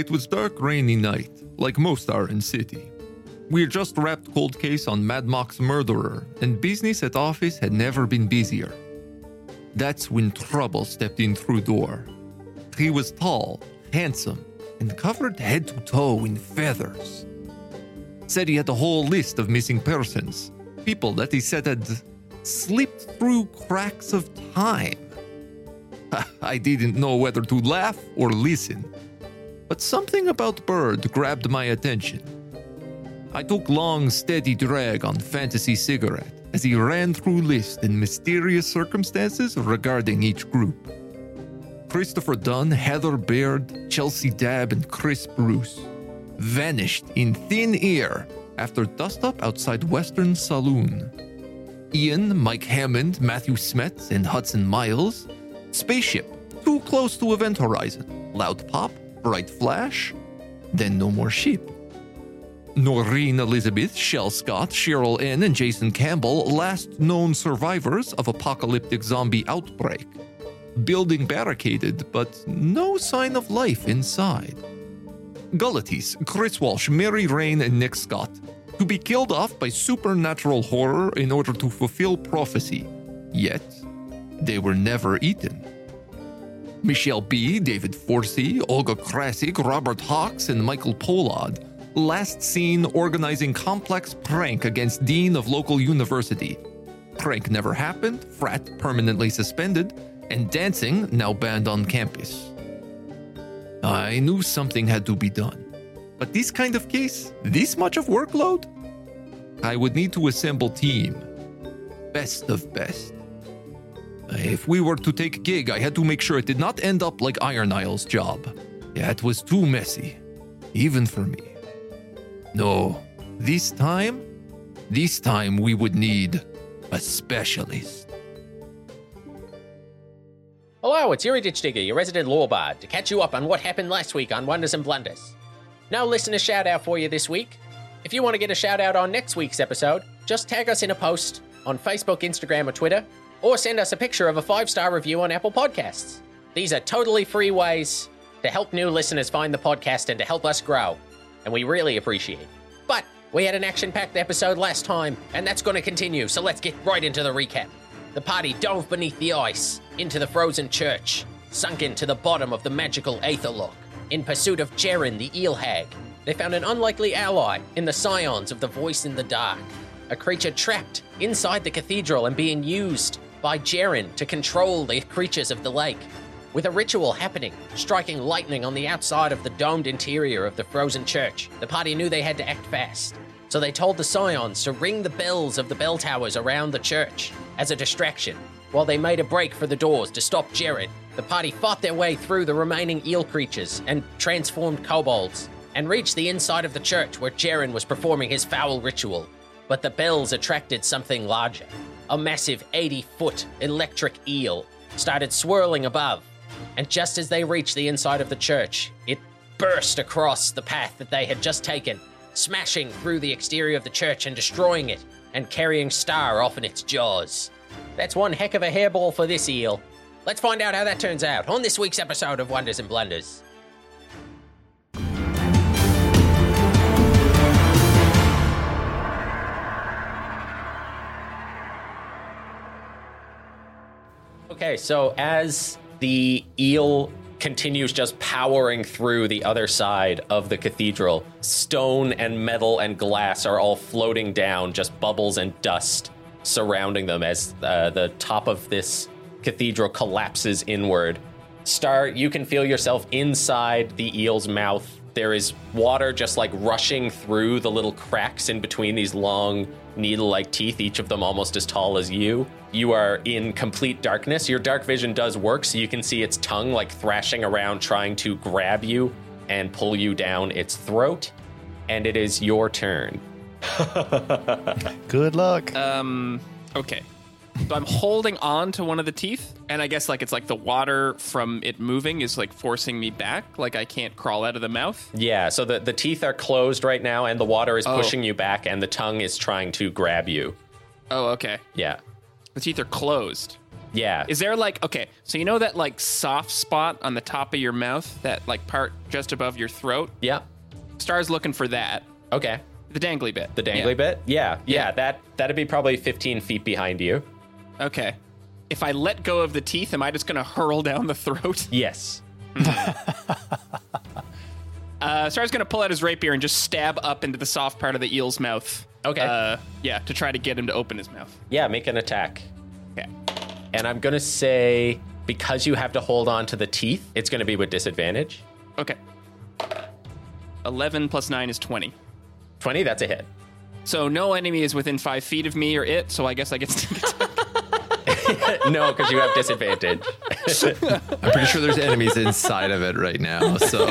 It was dark, rainy night, like most are in city. We had just wrapped cold case on Mad Mox murderer, and business at office had never been busier. That's when trouble stepped in through door. He was tall, handsome, and covered head to toe in feathers. Said he had a whole list of missing persons, people that he said had slipped through cracks of time. I didn't know whether to laugh or listen, but something about Bird grabbed my attention. I took long, steady drag on Fantasy Cigarette as he ran through lists and mysterious circumstances regarding each group. Christopher Dunn, Heather Baird, Chelsea Dabb, and Chris Bruce vanished in thin air after dust up outside Western Saloon. Ian, Mike Hammond, Matthew Smets, and Hudson Miles. Spaceship, too close to event horizon. Loud pop, bright flash, then no more sheep. Noreen Elizabeth, Shell Scott, Cheryl N., and Jason Campbell, last known survivors of apocalyptic zombie outbreak. Building barricaded, but no sign of life inside. Gullities, Chris Walsh, Mary Rain, and Nick Scott, to be killed off by supernatural horror in order to fulfill prophecy. Yet, they were never eaten. Michelle B., David Forsey, Olga Krasik, Robert Hawks, and Michael Pollard, last seen organizing complex prank against dean of local university. Prank never happened, frat permanently suspended, and dancing now banned on campus. I knew something had to be done. But this kind of case, this much of workload, I would need to assemble team. Best of best. If we were to take a gig, I had to make sure it did not end up like Iron Isle's job. It was too messy, even for me. No, this time, this time we would need a specialist. Hello, it's Yuri Ditch Digger, your resident lore bard, to catch you up on what happened last week on Wonders and Blunders. No listener shout out for you this week. If you want to get a shout out on next week's episode, just tag us in a post on Facebook, Instagram, or Twitter, or send us a picture of a five star review on Apple Podcasts. These are totally free ways to help new listeners find the podcast and to help us grow, and we really appreciate it. But we had an action packed episode last time, and that's going to continue, so let's get right into the recap. The party dove beneath the ice, into the frozen church, sunk into the bottom of the magical Aetherlock, in pursuit of Jaren the Eel Hag. They found an unlikely ally in the scions of the Voice in the Dark, a creature trapped inside the cathedral and being used by Jaren to control the creatures of the lake. With a ritual happening, striking lightning on the outside of the domed interior of the frozen church, the party knew they had to act fast. So they told the scions to ring the bells of the bell towers around the church as a distraction, while they made a break for the doors to stop Jared. The party fought their way through the remaining eel creatures and transformed kobolds, and reached the inside of the church where Jaren was performing his foul ritual. But the bells attracted something larger. A massive 80 foot electric eel started swirling above, and just as they reached the inside of the church, it burst across the path that they had just taken, smashing through the exterior of the church and destroying it, and carrying Star off in its jaws. That's one heck of a hairball for this eel. Let's find out how that turns out on this week's episode of Wonders and Blunders. Okay, so as the eel continues just powering through the other side of the cathedral, stone and metal and glass are all floating down, just bubbles and dust surrounding them as uh, the top of this cathedral collapses inward. Star, you can feel yourself inside the eel's mouth. There is water just like rushing through the little cracks in between these long needle like teeth, each of them almost as tall as you. You are in complete darkness. Your dark vision does work, so you can see its tongue like thrashing around trying to grab you and pull you down its throat. And it is your turn. Good luck. Um, okay. So I'm holding on to one of the teeth, and I guess like it's like the water from it moving is like forcing me back. Like I can't crawl out of the mouth. Yeah, so the, the teeth are closed right now, and the water is Oh. pushing you back, and the tongue is trying to grab you. Oh, okay. Yeah. The teeth are closed. Yeah. Is there like okay, so you know that like soft spot on the top of your mouth, that like part just above your throat? yeah. Star's looking for that. Okay. The dangly bit. The dangly Yeah. bit? Yeah, yeah. Yeah. That that'd be probably 15 feet behind you. Okay. If I let go of the teeth, am I just gonna hurl down the throat? Yes. Uh, Star's gonna pull out his rapier and just stab up into the soft part of the eel's mouth. Okay. Uh, yeah, to try to get him to open his mouth. Yeah, make an attack. Okay. And I'm gonna say because you have to hold on to the teeth, it's gonna be with disadvantage. Okay. 11 plus 9 is 20. 20, that's a hit. So no enemy is within 5 feet of me or it, so I guess I get attack. no, because you have disadvantage. I'm pretty sure there's enemies inside of it right now. So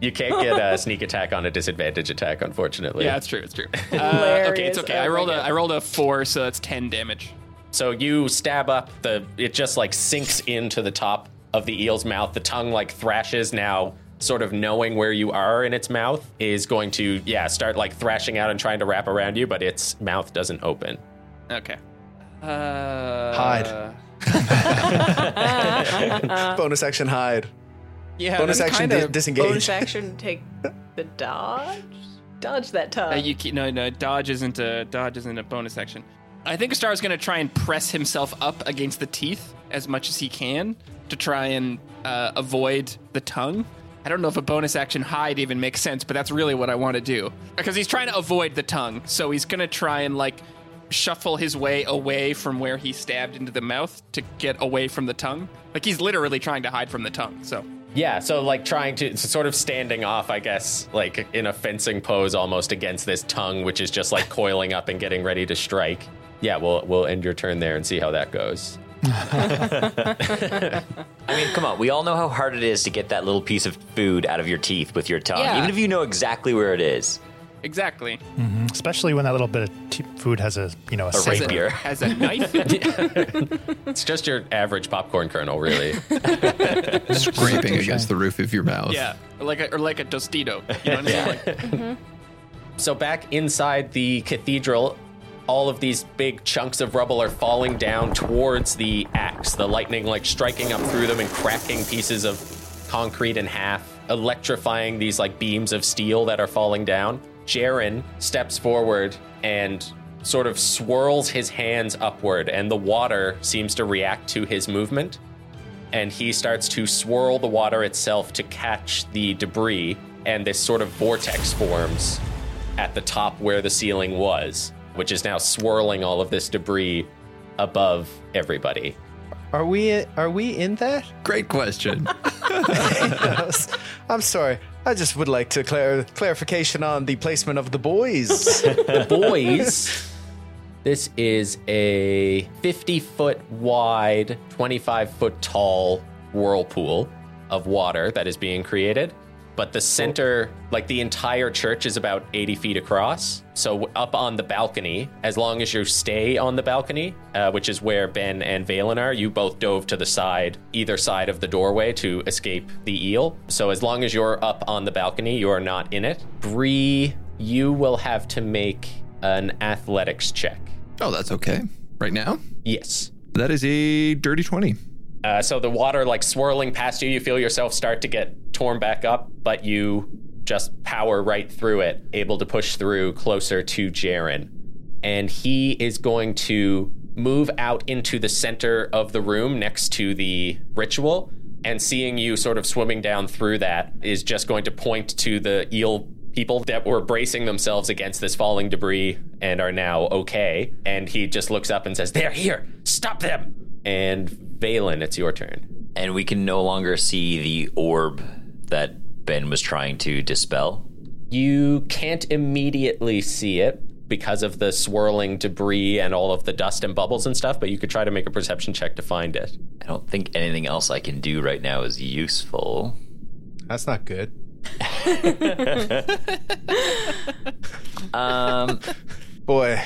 You can't get a sneak attack on a disadvantage attack, unfortunately. yeah, it's true, it's true. Uh, okay, it's okay. I rolled a God. I rolled a 4, so that's 10 damage. So you stab up the it just like sinks into the top of the eel's mouth. The tongue like thrashes now sort of knowing where you are in its mouth is going to yeah, start like thrashing out and trying to wrap around you, but its mouth doesn't open. Okay. Uh, Hide. Bonus action hide. Yeah, Bonus action kinda- di- disengage. Bonus action, take the dodge. Dodge that tongue. Uh, you ke- no no dodge isn't a dodge isn't a bonus action. I think Star is gonna try and press himself up against the teeth as much as he can to try and uh, avoid the tongue. I don't know if a bonus action hide even makes sense, but that's really what I want to do because he's trying to avoid the tongue. So he's gonna try and like shuffle his way away from where he stabbed into the mouth to get away from the tongue. Like he's literally trying to hide from the tongue. So Yeah, so like trying to sort of standing off, I guess, like in a fencing pose almost against this tongue, which is just like coiling up and getting ready to strike. Yeah, we'll we'll end your turn there and see how that goes. I mean, come on. We all know how hard it is to get that little piece of food out of your teeth with your tongue, Yeah. even if you know exactly where it is. Exactly. Mm-hmm. Especially when that little bit of t- food has a you know a, A scent. rapier. As a knife. It's just your average popcorn kernel, really. scraping against the roof of your mouth. Yeah, or like a, or like a tostito. You know what I mean? Like, mm-hmm. So back inside the cathedral, all of these big chunks of rubble are falling down towards the axe. The lightning like striking up through them and cracking pieces of concrete in half, electrifying these like beams of steel that are falling down. Jaren steps forward and sort of swirls his hands upward, and the water seems to react to his movement. And he starts to swirl the water itself to catch the debris, and this sort of vortex forms at the top where the ceiling was, which is now swirling all of this debris above everybody. Are we are we in that? Great question. I'm sorry. I just would like to clar- clarification on the placement of the boys. The boys, this is a 50 foot wide, 25 foot tall whirlpool of water that is being created. But the center, like the entire church, is about 80 feet across. So up on the balcony, as long as you stay on the balcony, uh, which is where Ben and Valen are, you both dove to the side, either side of the doorway to escape the eel. So as long as you're up on the balcony, you are not in it. Bree, you will have to make an athletics check. oh, that's okay. Right now, Yes. that is a dirty 20. Uh, so the water like swirling past you, you feel yourself start to get torn back up, but you just power right through it, able to push through closer to Jaren. And he is going to move out into the center of the room next to the ritual. And seeing you sort of swimming down through that is just going to point to the eel people that were bracing themselves against this falling debris and are now okay. And he just looks up and says, They're here! Stop them! And Valen, it's your turn. And we can no longer see the orb that Ben was trying to dispel. You can't immediately see it because of the swirling debris and all of the dust and bubbles and stuff, but you could try to make a perception check to find it. I don't think anything else I can do right now is useful. That's not good. Um, Boy,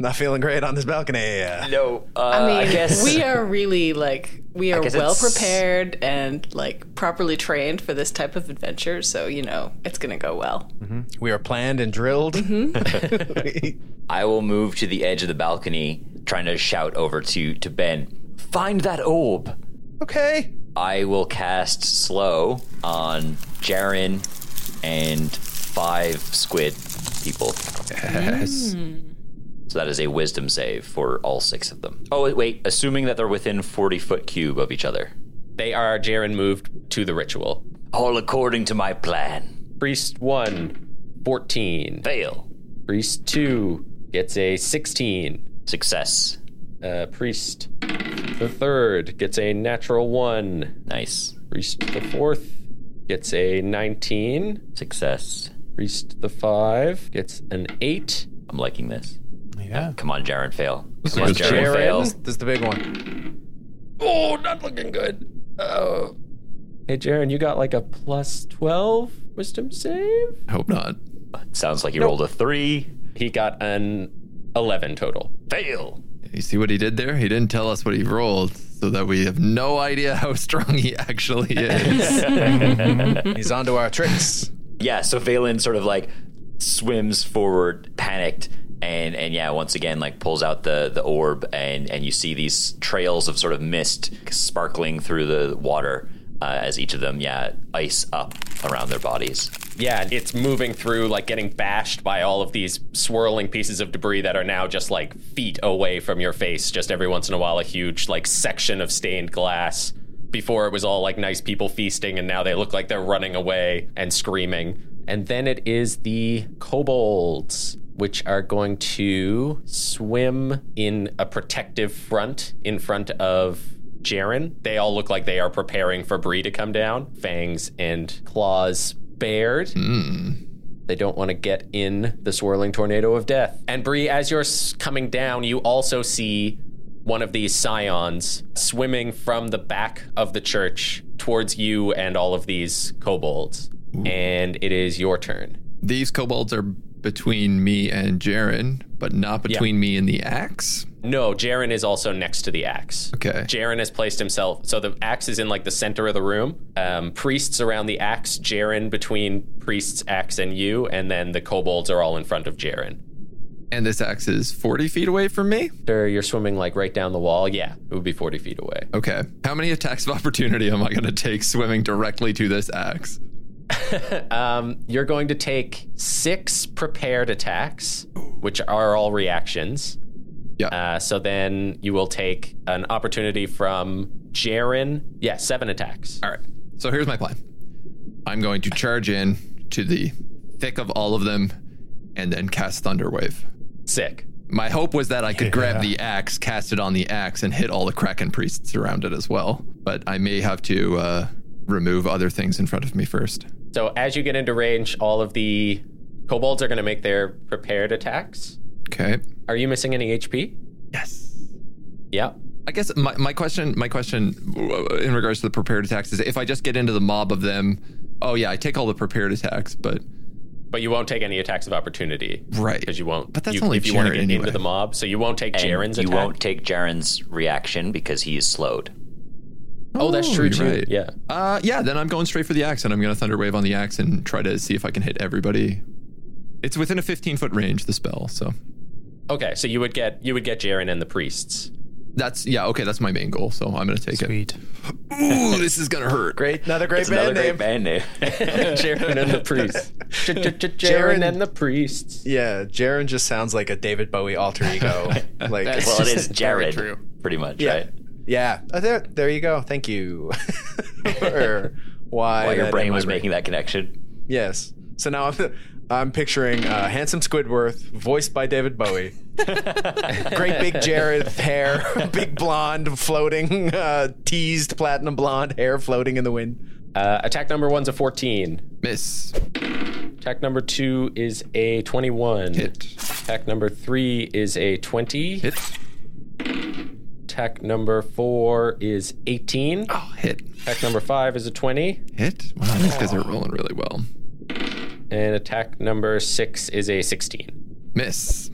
not feeling great on this balcony. No, uh, I mean, I guess we are really like we are well it's- prepared and like properly trained for this type of adventure. So you know it's gonna go well. Mm-hmm. we are planned and drilled. Mm-hmm. I will move to the edge of the balcony, trying to shout over to to Ben. Find that orb. Okay. I will cast slow on Jaren and five squid people. Yes. Mm. So that is a wisdom save for all six of them. Oh, wait. Assuming that they're within 40 foot cube of each other. They are Jaren moved to the ritual. All according to my plan. Priest 1, 14. Fail. Priest 2 gets a 16. Success. Uh, priest the third gets a natural 1. Nice. Priest the fourth gets a 19. Success. Priest the five gets an 8. I'm liking this. Yeah. Come on, Jaren, fail. Come on, Jaren, Jaren. fail. This is the big one. Oh, not looking good. Oh. Hey, Jaren, you got like a plus 12 wisdom save? I hope not. Sounds like you rolled a three. He got an 11 total. Fail. You see what he did there? He didn't tell us what he rolled, so that we have no idea how strong he actually is. He's onto our tricks. Yeah, so Valen sort of like swims forward, panicked, and and yeah, once again like pulls out the the orb, and and you see these trails of sort of mist sparkling through the water uh, as each of them yeah ice up around their bodies. Yeah, it's moving through, like getting bashed by all of these swirling pieces of debris that are now just like feet away from your face. Just every once in a while, a huge like section of stained glass. Before it was all like nice people feasting, and now they look like they're running away and screaming. And then it is the kobolds, which are going to swim in a protective front in front of Jaren. They all look like they are preparing for Bree to come down, fangs and claws bared. Hmm. They don't want to get in the swirling tornado of death. And Bree, as you're coming down, you also see one of these scions swimming from the back of the church towards you and all of these kobolds. And it is your turn. These kobolds are between me and Jaren, but not between me and the axe. No, Jaren is also next to the axe. Okay. Jaren has placed himself. So the axe is in like the center of the room. Um, priests around the axe. Jaren between priest's axe and you, and then the kobolds are all in front of Jaren. And this axe is 40 feet away from me? Sure, you're swimming like right down the wall. Yeah, it would be 40 feet away. Okay. How many attacks of opportunity am I going to take swimming directly to this axe? Um, you're going to take six prepared attacks, which are all reactions. Yeah. Uh, so then you will take an opportunity from Jaren. Yeah, seven attacks. All right. So here's my plan I'm going to charge in to the thick of all of them and then cast Thunderwave. Sick. My hope was that I could grab the axe, cast it on the axe, and hit all the Kraken priests around it as well. But I may have to uh, remove other things in front of me first. So as you get into range, all of the kobolds are going to make their prepared attacks. Okay. Are you missing any HP? Yes. Yeah. I guess my, my question my question uh, in regards to the prepared attacks is if I just get into the mob of them, oh yeah, I take all the prepared attacks, but But you won't take any attacks of opportunity. Right. Because you won't. But that's you, only if you want to get anyway. into the mob. So you won't take And Jaren's you attack. won't take Jaren's reaction because he is slowed. Oh, that's true too. right. Yeah. Uh, yeah, then I'm going straight for the axe and I'm going to Thunderwave on the axe and try to see if I can hit everybody. It's within a 15 foot range, the spell. So Okay, so you would get you would get Jaren and the priests. that's, yeah, okay, that's my main goal. So I'm going to take Sweet. it. Ooh, this is going to hurt. Great, another great It's another band great name. band name. Jaren and the priests. Jaren Jaren- and the priests. Yeah, Jaren just sounds like a David Bowie alter ego. like, well, it is Jared, pretty much, yeah, right? Yeah. Oh, there, there you go. Thank you. For why While your brain in my was making that connection. Yes. So now I'm, I'm picturing uh, handsome Squidward, voiced by David Bowie. Great big Jared hair, big blonde floating, uh, teased platinum blonde hair floating in the wind. Uh, attack number one's a 14. Miss. Attack number two is a 21. Hit. Attack number three is a 20. Hit. Attack number four is 18. Oh, hit. Attack number five is a 20. Hit. Wow, these guys are rolling really well. And attack number six is a 16. Miss.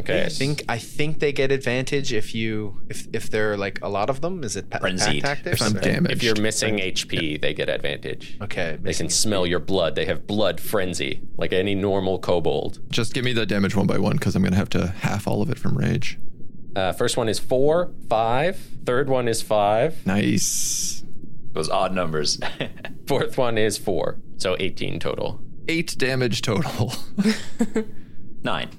Okay. I think I think they get advantage if you if if there are like a lot of them. Is it pa- pack Frenzied. tactics? If I'm or- damaged. if you're missing HP, they get advantage. Okay, They can smell your blood. They have blood frenzy, like any normal kobold. Just give me the damage one by one because I'm going to have to half all of it from rage. Uh, first one is four, five. Third one is five. Nice. Those odd numbers. Fourth one is four. So 18 total. Eight damage total. Nine.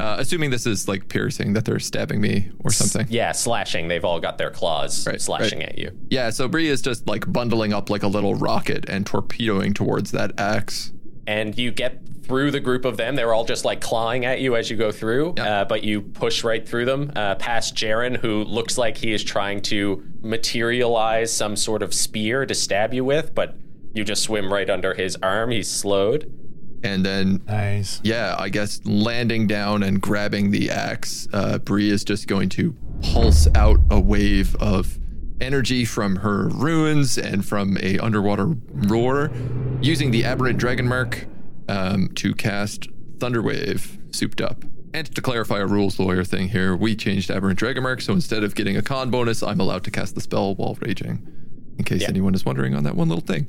Uh, assuming this is like piercing, that they're stabbing me or something. Yeah, slashing. They've all got their claws Right, slashing right. at you. Yeah, so Bree is just like bundling up like a little rocket and torpedoing towards that axe. and you get through the group of them. They're all just like clawing at you as you go through, Yeah. uh, but you push right through them, uh, past Jaren, who looks like he is trying to materialize some sort of spear to stab you with, but you just swim right under his arm. He's slowed. And then, Nice. yeah, I guess landing down and grabbing the axe, uh, Bree is just going to pulse out a wave of energy from her ruins and from a underwater roar, using the aberrant dragon mark um, to cast Thunderwave souped up. And to clarify a rules lawyer thing here, we changed aberrant dragon mark, so instead of getting a con bonus, I'm allowed to cast the spell while raging. In case Yeah. anyone is wondering on that one little thing.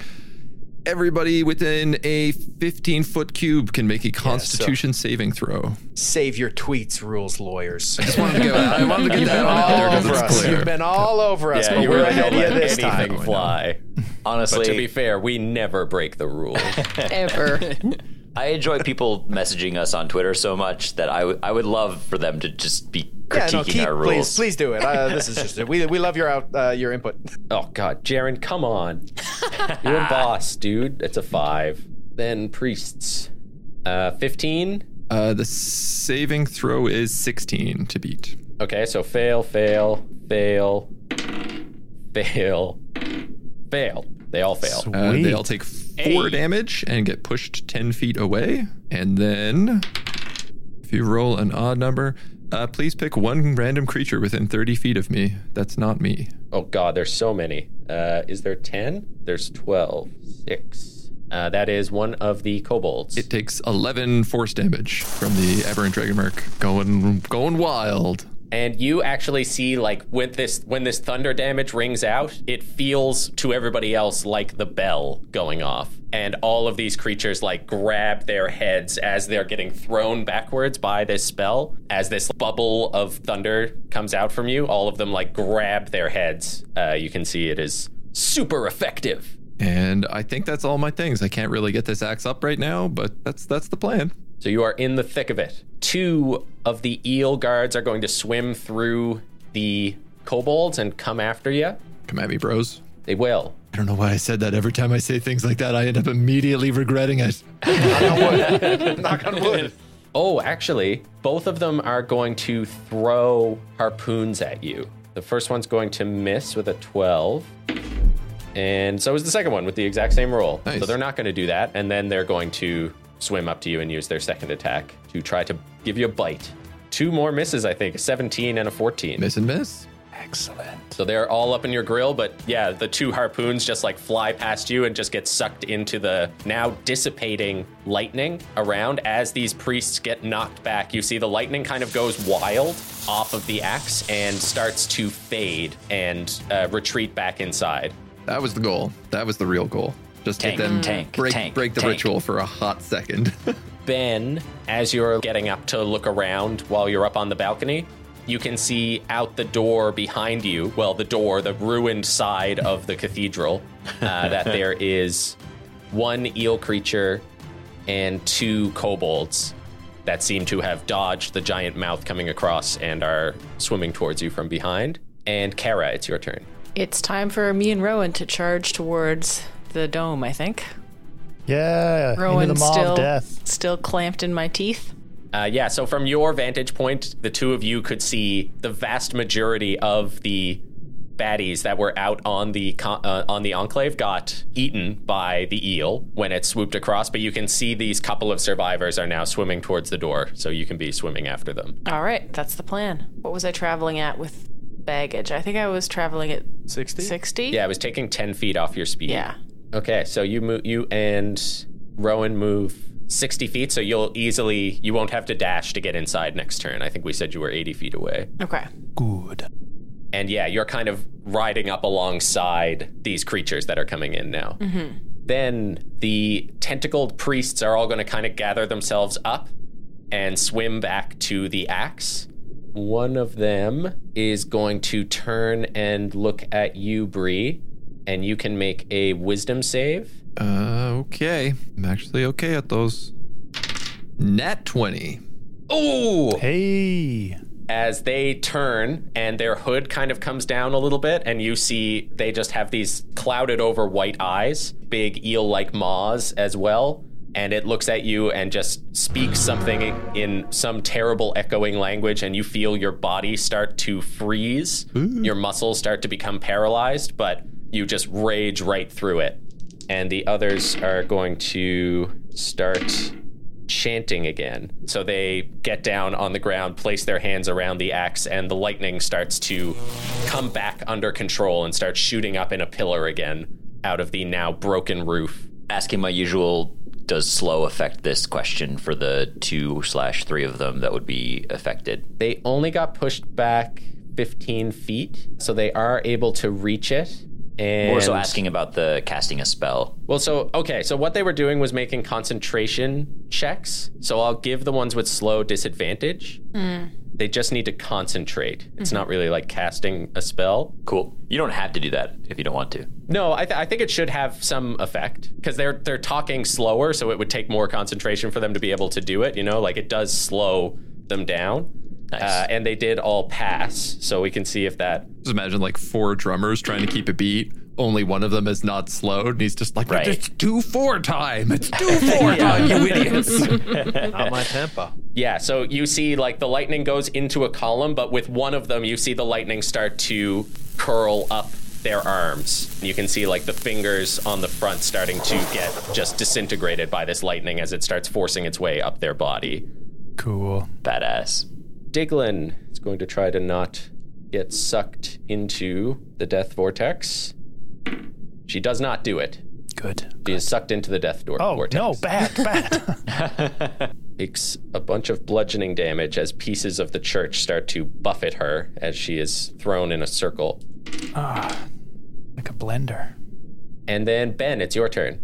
Everybody within a 15 foot cube can make a Constitution saving throw. Save your tweets, rules lawyers. I just wanted to get, I wanted to get that one out all there because over it's us. clear. You've been all over us, but you we're really ahead of this anything time. fly. Honestly, But to be fair, we never break the rules. Ever. I enjoy people messaging us on Twitter so much that I would- I would love for them to just be Yeah, critiquing no, keep, our rules. please, please do it. Uh, this is just it. We, we love your out uh, your input. Oh God, Jaren, come on. You're a boss, dude. It's a five. Then priests. Uh, 15. Uh, the saving throw is 16 to beat. Okay, so fail, fail, fail, fail, fail. They all fail. Uh, they all take four damage and get pushed 10 feet away. And then, if you roll an odd number, uh, please pick one random creature within 30 feet of me. That's not me. Oh God, there's so many. Uh, is there 10? There's 12. Six. Uh, that is one of the kobolds. It takes 11 force damage from the aberrant dragon mark. Going, going wild. And you actually see like when this when this thunder damage rings out it feels to everybody else like the bell going off and all of these creatures like grab their heads as they're getting thrown backwards by this spell as this bubble of thunder comes out from you all of them like grab their heads uh, you can see it is super effective And I think that's all my things. I can't really get this axe up right now, but that's that's the plan. So you are in the thick of it. Two of the eel guards are going to swim through the kobolds and come after you. Come at me, bros. They will. I don't know why I said that. Every time I say things like that, I end up immediately regretting it. Knock on wood. Oh, actually, both of them are going to throw harpoons at you. The first one's going to miss with a 12. And so is the second one with the exact same roll. Nice. So they're not going to do that. And then they're going to swim up to you and use their second attack to try to give you a bite. Two more misses, I think a 17 and a 14. Miss and miss. Excellent. So they're all up in your grill, but yeah, the two harpoons just like fly past you and just get sucked into the now dissipating lightning around as these priests get knocked back. You see the lightning kind of goes wild off of the axe and starts to fade and uh, retreat back inside. That was the goal. That was the real goal. Just Tank, get them tank, break tank, break the tank. ritual for a hot second. Ben, as you're getting up to look around while you're up on the balcony, you can see out the door behind you, well, the door, the ruined side of the cathedral, uh, that there is one eel creature and two kobolds that seem to have dodged the giant mouth coming across and are swimming towards you from behind. And Kara, it's your turn. It's time for me and Rowan to charge towards the dome, I think. Yeah. Rowan into the maw still of death. still clamped in my teeth. Uh, yeah, so from your vantage point, the two of you could see the vast majority of the baddies that were out on the con- uh, on the enclave got eaten by the eel when it swooped across. But you can see these couple of survivors are now swimming towards the door, so you can be swimming after them. All right, that's the plan. What was I traveling at with baggage? I think I was traveling at 60? 60. Yeah, I was taking ten feet off your speed. Yeah. Okay, so you move, you and Rowan move. 60 feet, so you'll easily, you won't have to dash to get inside next turn. I think we said you were 80 feet away. Okay. Good. And yeah, you're kind of riding up alongside these creatures that are coming in now. Mm-hmm. Then the tentacled priests are all going to kind of gather themselves up and swim back to the axe. One of them is going to turn and look at you, Bree, and you can make a wisdom save. Uh, okay. I'm actually okay at those. Nat 20. Oh! Hey. as they turn and their hood kind of comes down a little bit and you see they just have these clouded over white eyes big eel-like maws as well and it looks at you and just speaks something in some terrible echoing language and you feel your body start to freeze your muscles start to become paralyzed but you just rage right through it and the others are going to start chanting again. So they get down on the ground, place their hands around the axe, and the lightning starts to come back under control and start shooting up in a pillar again out of the now broken roof. Asking my usual, does slow affect this question for the two slash three of them that would be affected? They only got pushed back 15 feet, so they are able to reach it. And More so asking about the casting a spell. Well, so okay, so what they were doing was making concentration checks. So I'll give the ones with slow disadvantage. Hmm. They just need to concentrate. It's hmm. not really like casting a spell. Cool. You don't have to do that if you don't want to. No, I, th- I think it should have some effect because they're they're talking slower, so it would take more concentration for them to be able to do it. You know, like it does slow them down. Nice. Uh, and they did all pass, so we can see if that. Just imagine like four drummers trying to keep a beat. Only one of them is not slowed, and he's just like, Right. "It's two four time. It's two four time, you idiots." Not my tempo. Yeah, so you see like the lightning goes into a column, but with one of them, you see the lightning start to curl up their arms. You can see like the fingers on the front starting to get just disintegrated by this lightning as it starts forcing its way up their body. Cool. Badass. Diglin is going to try to not get sucked into the death vortex. She does not do it. Good. She is sucked into the death door Oh, vortex. no, bad, bad. takes a bunch of bludgeoning damage as pieces of the church start to buffet her as she is thrown in a circle. Ah, like a blender. And then, Ben, it's your turn.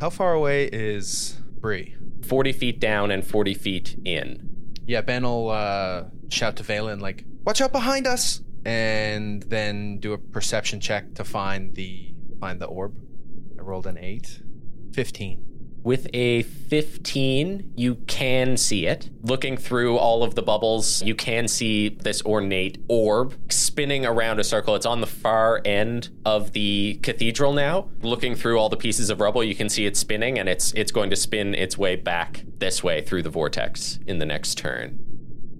How far away is Bree? 40 feet down and 40 feet in. Yeah, Ben will uh, shout to Valen like, "Watch out behind us!" and then do a perception check to find the find the orb. I rolled an eight. Fifteen. With a 15, you can see it. Looking through all of the bubbles, you can see this ornate orb spinning around a circle. It's on the far end of the cathedral now. Looking through all the pieces of rubble, you can see it spinning and it's it's going to spin its way back this way through the vortex in the next turn.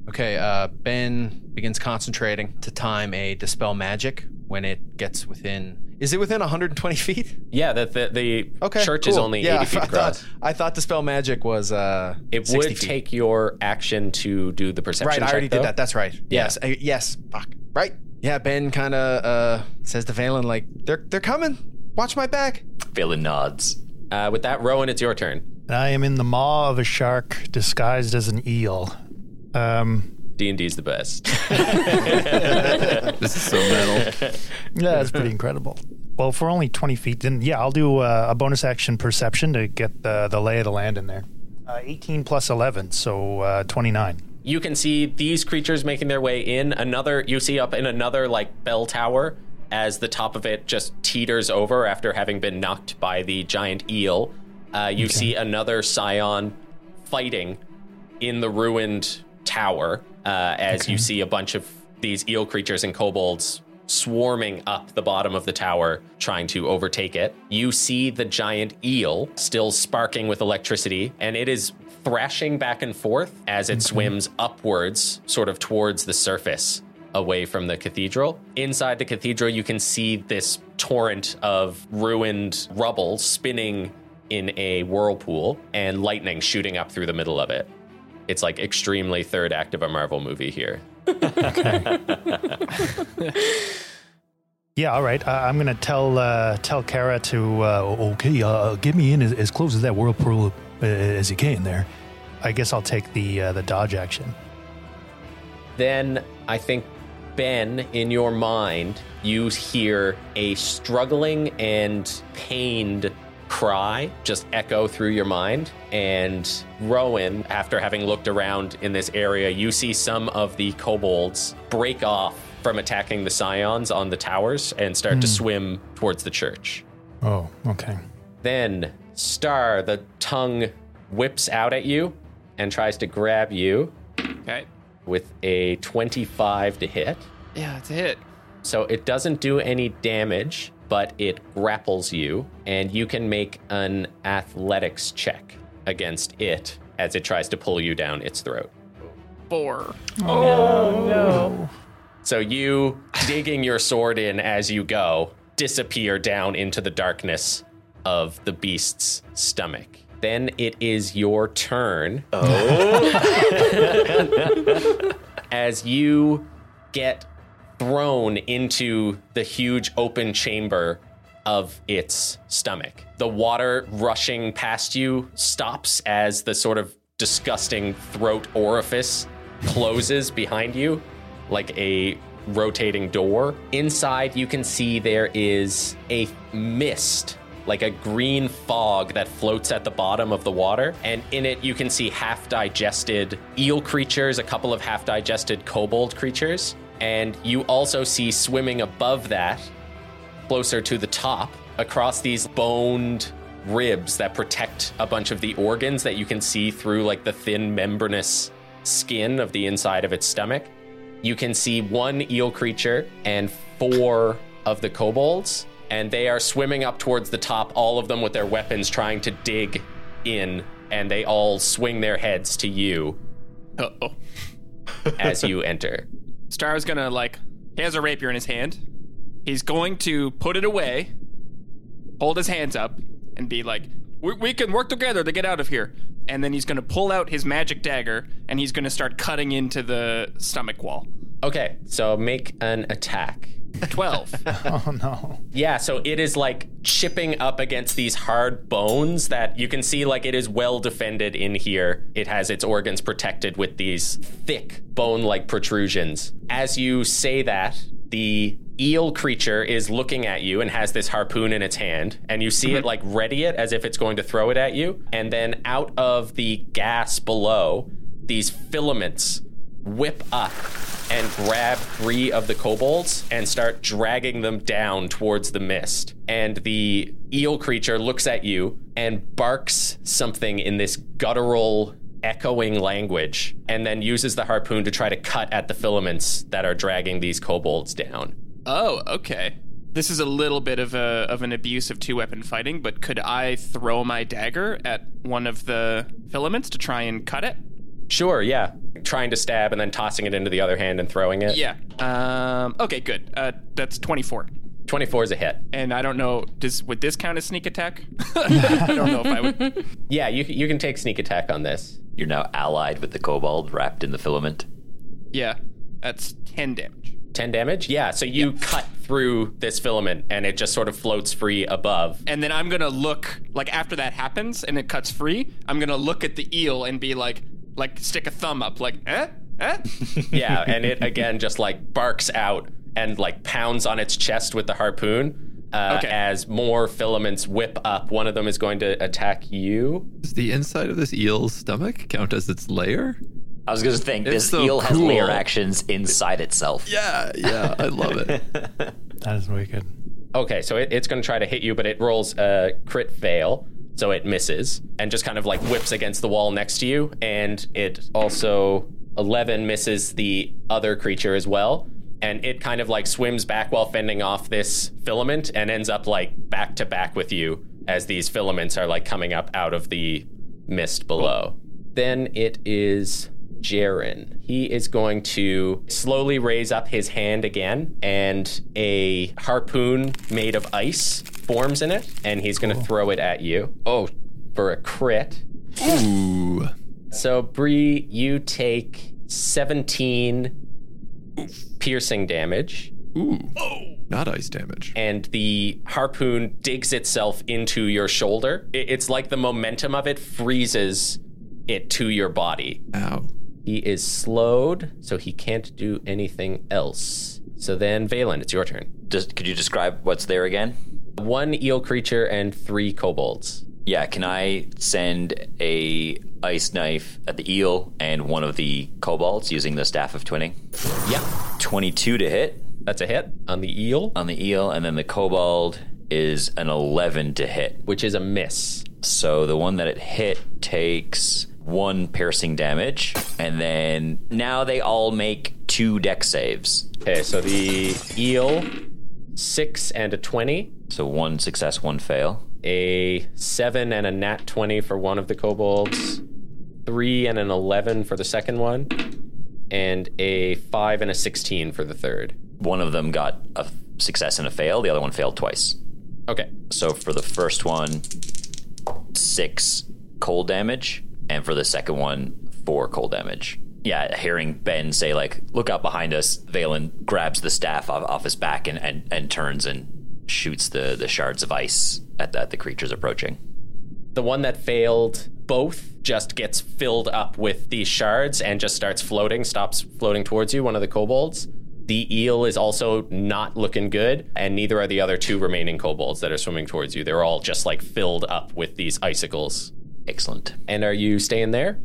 Okay, uh, Ben begins concentrating to time a dispel magic when it gets within. Is it within 120 feet? Yeah, the the, the Okay, church is cool. only yeah, 80 feet I across. thought, I thought dispel magic was uh, it 60 would feet. take your action to do the perception Right, I check, already though. did that. That's right. Yeah. Yes, I, yes. Fuck. Right. Yeah, Ben kind of uh, says to Valen like, "They're they're coming. Watch my back." Valen nods. Uh, with that, Rowan, it's your turn. I am in the maw of a shark disguised as an eel. Um, D&D is the best. this is so metal. yeah, that's pretty incredible. Well, for only 20 feet, then yeah, I'll do uh, a bonus action perception to get the, the lay of the land in there. Uh, 18 plus 11, so uh, 29. you can see these creatures making their way in. Another, you see up in another like bell tower as the top of it just teeters over after having been knocked by the giant eel. Uh, you see another scion fighting in the ruined tower uh, as you see a bunch of these eel creatures and kobolds swarming up the bottom of the tower trying to overtake it. You see the giant eel still sparking with electricity and it is thrashing back and forth as it swims upwards sort of towards the surface away from the cathedral. Inside the cathedral you can see this torrent of ruined rubble spinning in a whirlpool and lightning shooting up through the middle of it. It's like extremely third act of a Marvel movie here. Yeah, all right. Uh, I'm gonna tell uh, tell Kara to uh, okay, uh, get me in as, as close as that whirlpool uh, as you can. There, I guess I'll take the uh, the dodge action. Then I think, Ben, in your mind, you hear a struggling and pained cry just echo through your mind. And Rowan, after having looked around in this area, you see some of the kobolds break off from attacking the scions on the towers and start to hmm. swim towards the church. Oh, okay. Then Star, the tongue whips out at you and tries to grab you Okay. with a 25 to hit. Yeah, it's a hit. So it doesn't do any damage, but it grapples you, and you can make an athletics check against it as it tries to pull you down its throat. Four. Oh, oh no! So you, digging your sword in as you go, disappear down into the darkness of the beast's stomach. Then it is your turn. Oh. as you get thrown into the huge open chamber of its stomach. The water rushing past you stops as the sort of disgusting throat orifice closes behind you like a rotating door. Inside, you can see there is a mist, like a green fog that floats at the bottom of the water. And in it, you can see half digested eel creatures, a couple of half digested kobold creatures. And you also see swimming above that, closer to the top, across these boned ribs that protect a bunch of the organs that you can see through like the thin membranous skin of the inside of its stomach. You can see one eel creature and four of the kobolds, and they are swimming up towards the top, all of them with their weapons trying to dig in, and they all swing their heads to you Uh oh. as you enter. Star's gonna like he has a rapier in his hand. He's going to put it away, hold his hands up, and be like, we, "We can work together to get out of here." And then he's gonna pull out his magic dagger and he's gonna start cutting into the stomach wall. Okay, so make an attack. Twelve. Oh no. Yeah, so it is like chipping up against these hard bones that you can see like it is well defended in here. It has its organs protected with these thick bone-like protrusions. As you say that, the eel creature is looking at you and has this harpoon in its hand, and you see it like ready it as if it's going to throw it at you, and then out of the gas below, these filaments whip up and grab three of the kobolds and start dragging them down towards the mist. And the eel creature looks at you and barks something in this guttural, echoing language, and then uses the harpoon to try to cut at the filaments that are dragging these kobolds down. oh, okay. This is a little bit of a of an abuse of two weapon fighting, but could I throw my dagger at one of the filaments to try and cut it? Sure, yeah. Trying to stab and then tossing it into the other hand and throwing it. Yeah. Um. Okay. Good. Uh. That's twenty four. 24 is a hit. And I don't know. Does would this count as sneak attack? I don't know if I would. Yeah, you, you can take sneak attack on this. You're now allied with the kobold wrapped in the filament. Yeah. That's ten damage. 10 damage? Yeah, so you cut through this filament and it just sort of floats free above. And then I'm gonna look like after that happens and it cuts free. I'm gonna look at the eel and be like, like stick a thumb up, like, eh, eh. Yeah, and it again just like barks out and like pounds on its chest with the harpoon. Uh, Okay. As more filaments whip up, one of them is going to attack you. Does the inside of this eel's stomach count as its lair? I was going to think It's this so eel has lair actions inside itself. Yeah, yeah, I love it. That is wicked. Okay, so it, it's going to try to hit you, but it rolls a crit fail, so it misses and just kind of like whips against the wall next to you. And it also 11 misses the other creature as well. And it kind of like swims back while fending off this filament and ends up like back to back with you as these filaments are like coming up out of the mist below. Then it is Jaren. He is going to slowly raise up his hand again, and a harpoon made of ice forms in it, and he's going to oh. throw it at you. Oh, for a crit. Ooh. So, Bree, you take 17 piercing damage, Ooh. Oh. Not ice damage. and the harpoon digs itself into your shoulder. It's like the momentum of it freezes it to your body. Ow. He is slowed, so he can't do anything else. So then, Valen, it's your turn. Just could you describe what's there again? One eel creature and three kobolds. Yeah, can I send a ice knife at the eel and one of the kobolds using the staff of twinning? Yeah, 22 to hit that's a hit on the eel, on the eel, and then the kobold is an 11 to hit. which is a miss. So the one that it hit takes one piercing damage, and then now they all make two Dex saves. Okay, so the eel, six and a 20, So one success, one fail. a seven and a nat 20 for one of the kobolds, three and an 11 for the second one, and a five and a 16 for the third. One of them got a success and a fail, the other one failed twice. Okay, So for the first one, six cold damage, and for the second one, four cold damage. Yeah, hearing Ben say like, "Look out behind us," Valen grabs the staff off, off his back and, and, and turns and shoots the, the shards of ice at the, at the creatures approaching. the one that failed both just gets filled up with these shards and just starts floating, stops floating towards you, one of the kobolds. The eel is also not looking good, and neither are the other two remaining kobolds that are swimming towards you. They're all just like filled up with these icicles. Excellent. And are you staying there?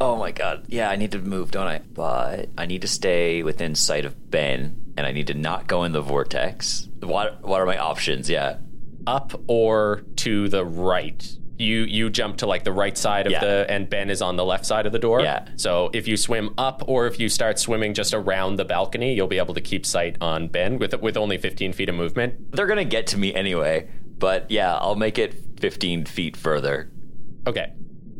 Oh my god. Yeah, I need to move, don't I? But I need to stay within sight of Ben, and I need to not go in the vortex. What what are my options? Yeah. Up or to the right? You you jump to like the right side of Yeah. the and Ben is on the left side of the door. Yeah. So if you swim up or if you start swimming just around the balcony, you'll be able to keep sight on Ben with with only 15 feet of movement. They're gonna get to me anyway. But yeah, I'll make it 15 feet further Okay.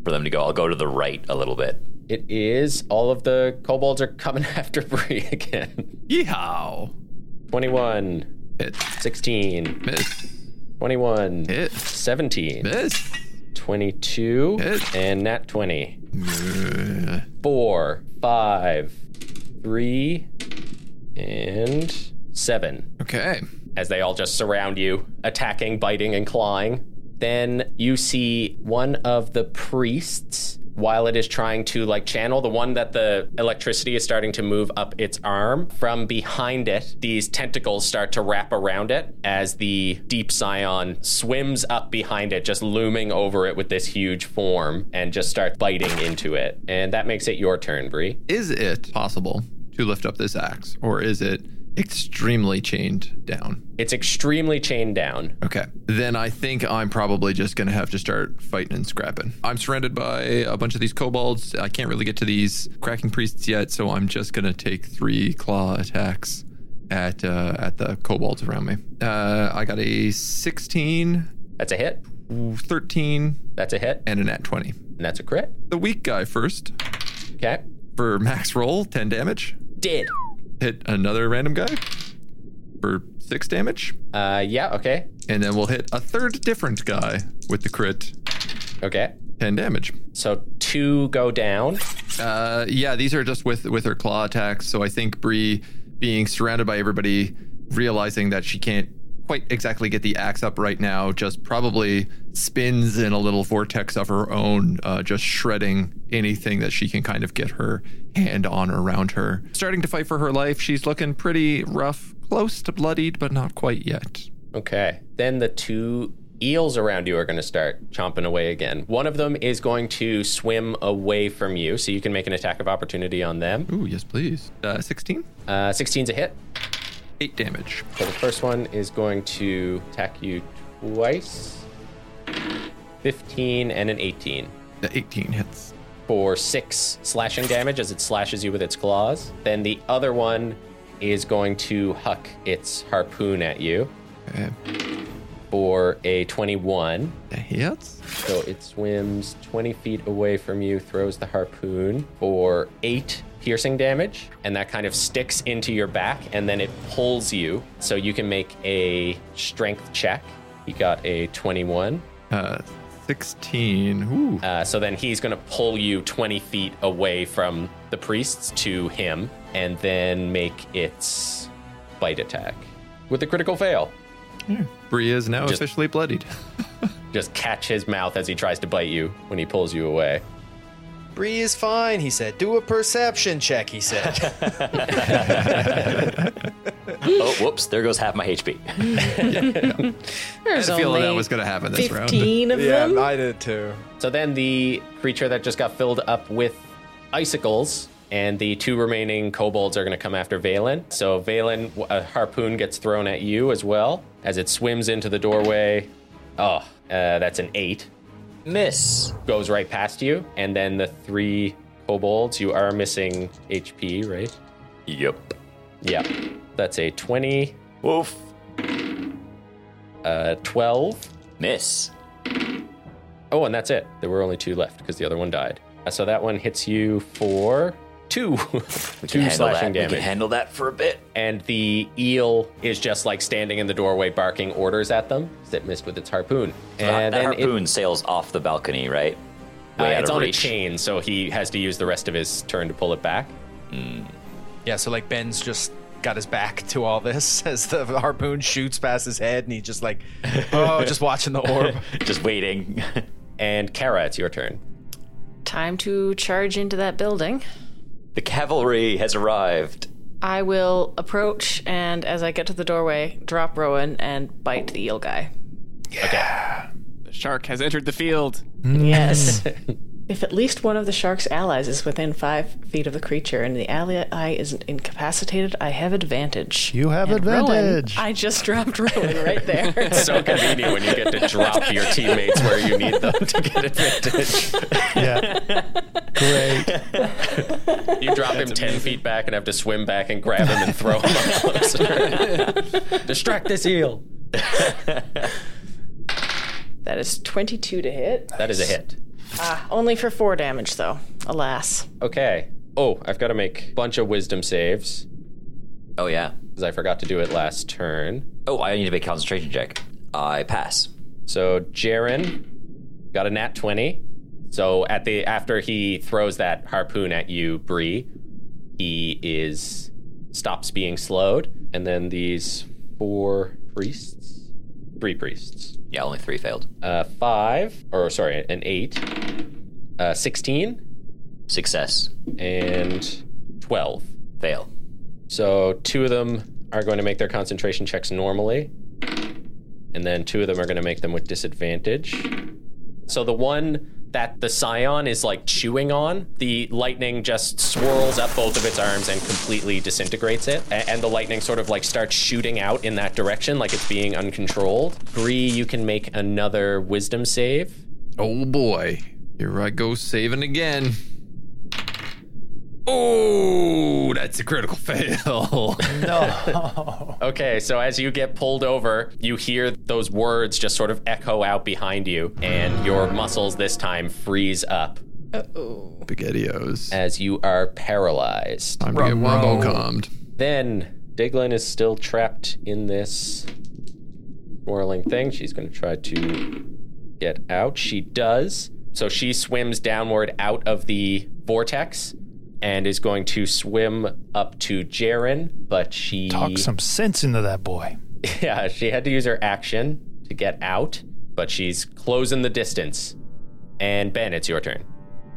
for them to go. I'll go to the right a little bit. It is all of the kobolds are coming after Bree again. Yeehaw! 21, Hit. 16, Miss. 21, Hit. 17, Miss. 22, Hit. and nat 20. Four, five, three, and seven. Okay. as they all just surround you, attacking, biting, and clawing. Then you see one of the priests, while it is trying to like channel the one that the electricity is starting to move up its arm, from behind it, these tentacles start to wrap around it as the deep scion swims up behind it, just looming over it with this huge form and just starts biting into it. And that makes it your turn, Bree. Is it possible to lift up this axe, or is it extremely chained down? It's extremely chained down. Okay. Then I think I'm probably just going to have to start fighting and scrapping. I'm surrounded by a bunch of these kobolds. I can't really get to these cracking priests yet, so I'm just going to take three claw attacks at uh, at the kobolds around me. Uh, I got a 16, That's a hit. 13, That's a hit. and a nat 20. And that's a crit. The weak guy first Okay. for max roll, 10 damage. Did. Hit another random guy for 6 damage. Uh, yeah, okay. And then we'll hit a third different guy with the crit, Okay. 10 damage. So two go down. Uh, yeah, these are just with with her claw attacks. So I think Bree being surrounded by everybody, realizing that she can't quite exactly get the axe up right now, just probably spins in a little vortex of her own, uh, just shredding anything that she can kind of get her hand on around her. Starting to fight for her life. She's looking pretty rough, close to bloodied, but not quite yet. Okay. Then the two eels around you are going to start chomping away again. One of them is going to swim away from you, so you can make an attack of opportunity on them. Ooh, yes, please. Uh, 16, Uh, 16's a hit. 8 damage. So the first one is going to attack you twice. 15 and an 18 The 18 hits. for six slashing damage as it slashes you with its claws. Then the other one is going to huck its harpoon at you Okay. for a 21. That hits. So it swims 20 feet away from you, throws the harpoon for eight piercing damage, and that kind of sticks into your back, and then it pulls you. So you can make a strength check. You got a 21. Uh, 16. Ooh. Uh, so then he's going to pull you 20 feet away from the priests to him, and then make its bite attack with a critical fail. Bree is now Just- officially bloodied. Just catch his mouth as he tries to bite you when he pulls you away. Bree is fine, he said. Do a perception check, he said. oh, whoops! There goes half my HP. There's I feel only that was going to happen this round. 15 of Yeah, them. I did too. So then the creature that just got filled up with icicles and the two remaining kobolds are going to come after Valen. So Valen, a harpoon gets thrown at you as well as it swims into the doorway. Oh, uh, that's an eight. Miss. Goes right past you. And then the three kobolds, you are missing HP, right? Yep. Yep. That's a 20, Woof. uh, 12. Miss. Oh, and that's it. There were only two left because the other one died. Uh, So that one hits you for two, We two slashing that. We damage. can handle that for a bit. and the eel is just like standing in the doorway barking orders at them. It missed with its harpoon. And that then it- harpoon sails off the balcony, right? uh, out it's of on reach. a chain, so he has to use the rest of his turn to pull it back. Yeah, so like Ben's just got his back to all this as the harpoon shoots past his head, and he's just like, oh, just watching the orb. Just waiting. And Kara, it's your turn. Time to charge into that building. The cavalry has arrived. I will approach, and as I get to the doorway, drop Rowan and bite the eel guy. Yeah. The shark has entered the field. Yes. if at least one of the shark's allies is within five feet of the creature and the ally is incapacitated, I have advantage. You have And Rowan, advantage. I just dropped Rowan right there. It's so convenient when you get to drop your teammates where you need them to get advantage. yeah. Great. You drop him 10 feet back and have to swim back and grab him and throw him up closer. Distract this eel. that is 22 to hit. That is a hit. Ah, only for four damage, though. Alas. Okay. Oh, I've got to make a bunch of wisdom saves Oh yeah. because I forgot to do it last turn. Oh, I need to make a concentration check. I pass. So Jerrin got a nat 20. So at the after he throws that harpoon at you, Bree, he is stops being slowed. And then these four priests, three priests, Yeah, only three failed. uh, five, or sorry, an eight, uh, 16, Success. and 12. Fail. So two of them are going to make their concentration checks normally, and then two of them are going to make them with disadvantage. So the one that the scion is like chewing on, the lightning just swirls up both of its arms and completely disintegrates it. A- And the lightning sort of like starts shooting out in that direction, like it's being uncontrolled. Bree, you can make another wisdom save. Oh boy. Here I go saving again. Oh, that's a critical fail. No. Okay, so as you get pulled over, you hear those words just sort of echo out behind you, and your muscles this time freeze up Uh-oh. Spaghettios. as you are paralyzed. Time to get wombo calmed. Then Diglin is still trapped in this swirling thing. She's going to try to get out. She does. So she swims downward out of the vortex and is going to swim up to Jerrin, but she Talk some sense into that boy. Yeah, she had to use her action to get out, but she's closing the distance. And Ben, it's your turn.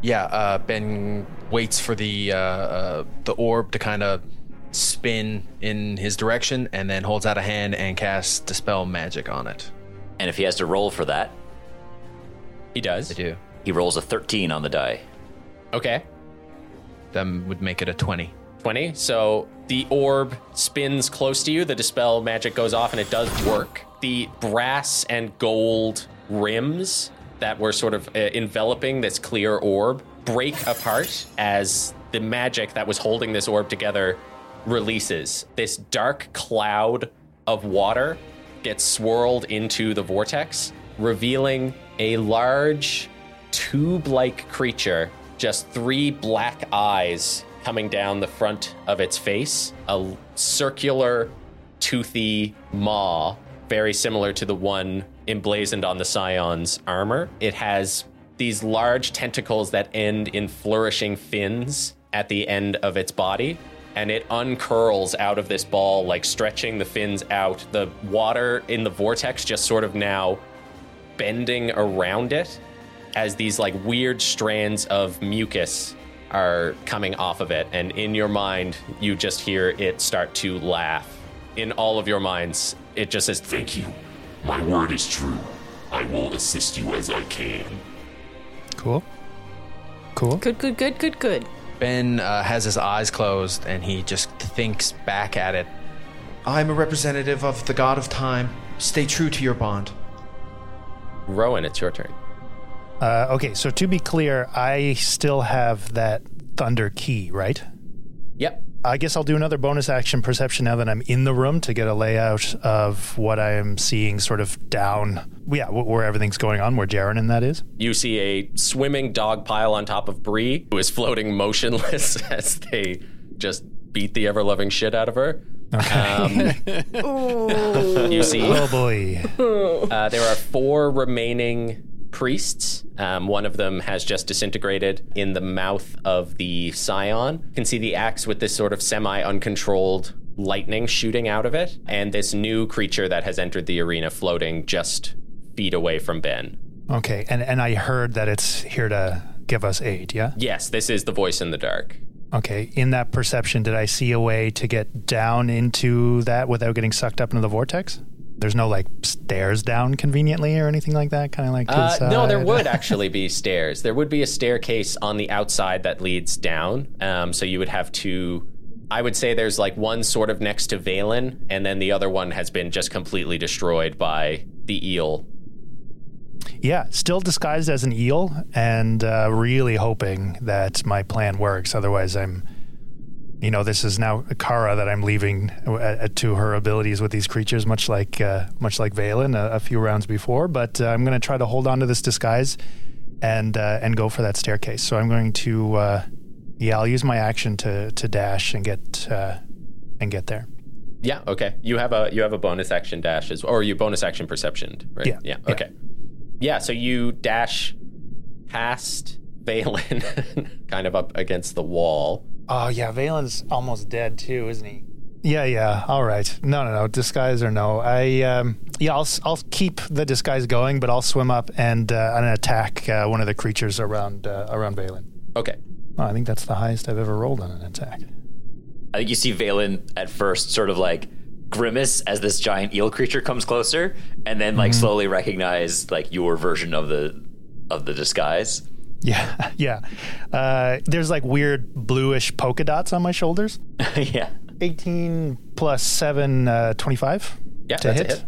Yeah, uh, Ben waits for the uh, uh, the orb to kind of spin in his direction, and then holds out a hand and casts dispel magic on it. And if he has to roll for that, He does. I do. he rolls a 13 on the die. Okay. That would make it a twenty. 20. So the orb spins close to you, the dispel magic goes off, and it does work. The brass and gold rims that were sort of uh, enveloping this clear orb break apart as the magic that was holding this orb together releases. This dark cloud of water gets swirled into the vortex, revealing a large tube like creature, just three black eyes coming down the front of its face, a circular, toothy maw, very similar to the one emblazoned on the Scion's armor. It has these large tentacles that end in flourishing fins at the end of its body. And it uncurls out of this ball, like stretching the fins out. The water in the vortex just sort of now bending around it as these like weird strands of mucus are coming off of it and in your mind you just hear it start to laugh in all of your minds, it just says, Thank you. My word is true. I will assist you as I can. Cool. Cool. Good, good, good, good, good. Ben uh, has his eyes closed and he just thinks back at it. I'm a representative of the god of time. Stay true to your bond. Rowan, it's your turn. Uh, okay, so to be clear, I still have that thunder key, right? Yep. I guess I'll do another bonus action perception now that I'm in the room to get a layout of what I am seeing sort of down, yeah, wh- where everything's going on, where Jerrin and that is. You see a swimming dog pile on top of Bree, who is floating motionless as they just beat the ever loving shit out of her. Um, you see Oh boy. Uh, there are four remaining priests. Um, one of them has just disintegrated in the mouth of the scion. You can see the axe with this sort of semi uncontrolled lightning shooting out of it, and this new creature that has entered the arena floating just feet away from Ben. Okay, and, and I heard that it's here to give us aid, yeah? Yes, this is the voice in the dark. Okay, in that perception, did I see a way to get down into that without getting sucked up into the vortex? There's no like stairs down conveniently or anything like that, kind of like Uh, no, there would actually be stairs. There would be a staircase on the outside that leads down. Um, so you would have to. I would say there's like one sort of next to Valen, and then the other one has been just completely destroyed by the eel. Yeah, still disguised as an eel, and uh, really hoping that my plan works. Otherwise, I'm, you know, this is now Kara that I'm leaving uh, uh, to her abilities with these creatures, much like uh, much like Valen a, a few rounds before. But uh, I'm going to try to hold on to this disguise and uh, and go for that staircase. So I'm going to, uh, yeah, I'll use my action to to dash and get uh, and get there. Yeah. Okay. You have a you have a bonus action dash as, or you bonus action perception, right? Yeah, Yeah. yeah. Okay. Yeah. So you dash past Valen, kind of up against the wall. Oh yeah, Valen's almost dead too, isn't he? Yeah, yeah. All right. No, no, no. Disguise or no. I um, yeah, I'll s- I'll keep the disguise going, but I'll swim up and uh, and attack uh, one of the creatures around uh, around Valen. Okay. Oh, I think that's the highest I've ever rolled on an attack. I think you see Valen at first sort of like grimace as this giant eel creature comes closer, and then like slowly recognize like your version of the of the disguise. Yeah, yeah. Uh, there's like weird bluish polka dots on my shoulders. yeah. 18 plus 7, uh, 25 Yeah, to hit. hit.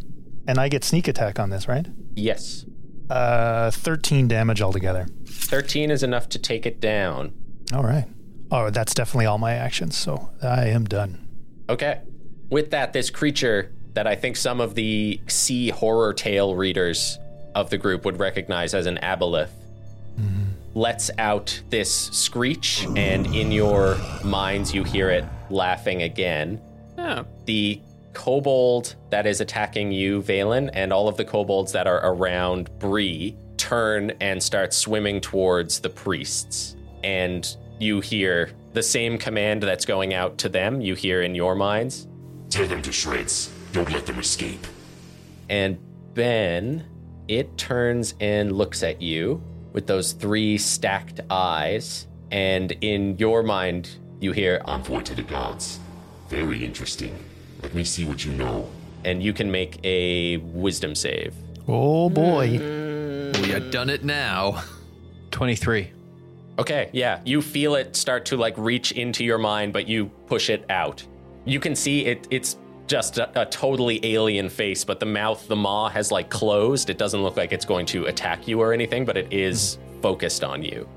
And I get sneak attack on this, right? Yes. Uh, 13 damage altogether. Thirteen is enough to take it down. All right. Oh, that's definitely all my actions, so I am done. Okay. With that, this creature that I think some of the sea horror tale readers of the group would recognize as an aboleth lets out this screech, and in your minds, you hear it laughing again. Oh. The kobold that is attacking you, Valen, and all of the kobolds that are around Bree turn and start swimming towards the priests. And you hear the same command that's going out to them, you hear in your minds. Tear them to shreds. Don't let them escape. And Ben, it turns and looks at you with those three stacked eyes. And in your mind, you hear, Envoy to the gods. Very interesting. Let me see what you know. and you can make a wisdom save. Oh boy. Mm. We had done it now. 23. Okay, yeah, you feel it start to like reach into your mind, but you push it out. You can see it, it's just a, a totally alien face, but the mouth, the maw has like closed. It doesn't look like it's going to attack you or anything, but it is focused on you.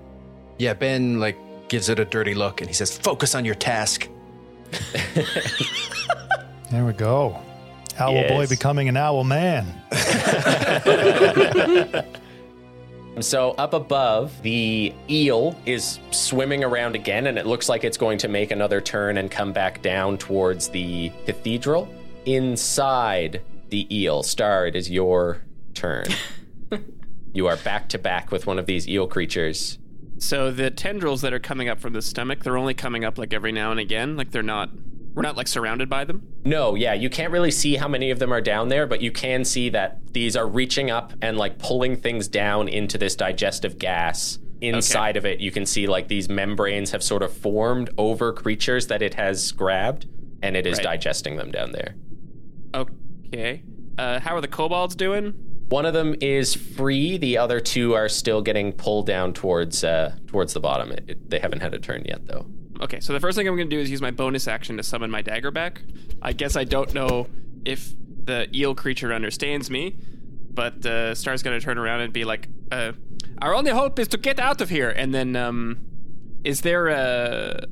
Yeah, Ben like gives it a dirty look and he says, "Focus on your task." There we go. Owl boy becoming an owl man. So up above, the eel is swimming around again, and it looks like it's going to make another turn and come back down towards the cathedral. Inside the eel, Star, it is your turn. you are back to back with one of these eel creatures. So the tendrils that are coming up from the stomach, they're only coming up like every now and again. Like they're not, we're not like surrounded by them. No, yeah, you can't really see how many of them are down there, but you can see that these are reaching up and like pulling things down into this digestive gas. Inside of it, you can see like these membranes have sort of formed over creatures that it has grabbed, and it is Right. digesting them down there. Okay. Uh, how are the kobolds doing? One of them is free. The other two are still getting pulled down towards uh, towards the bottom. It, it- they haven't had a turn yet, though. Okay, so the first thing I'm going to do is use my bonus action to summon my dagger back. I guess I don't know if the eel creature understands me, but uh, Star's going to turn around and be like, uh, "Our only hope is to get out of here." And then, um, is there a?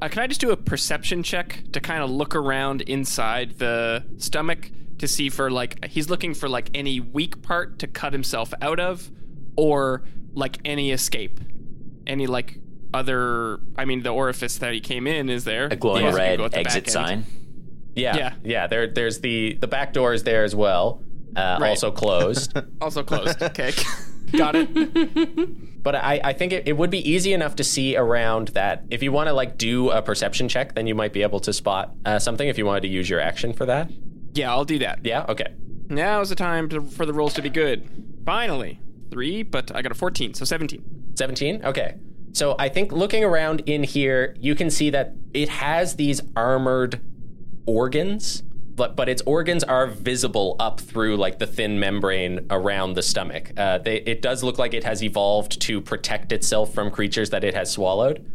Uh, can I just do a perception check to kind of look around inside the stomach to see for like he's looking for like any weak part to cut himself out of, or like any escape, any like other. I mean, the orifice that he came in is there. A glowing Yeah, red the exit sign. Yeah, Yeah. yeah. There, there's the the back door is there as well, uh, Right. also closed. Also closed. Okay, got it. but I, I think it, it would be easy enough to see around that. If you want to like do a perception check, then you might be able to spot uh, something. If you wanted to use your action for that, Yeah, I'll do that. yeah, okay. Now is the time to, for the rolls to be good. Finally, three, but I got a fourteen, so seventeen. 17? Okay. So I think looking around in here, you can see that it has these armored organs, but but its organs are visible up through like the thin membrane around the stomach. Uh, they, it does look like it has evolved to protect itself from creatures that it has swallowed.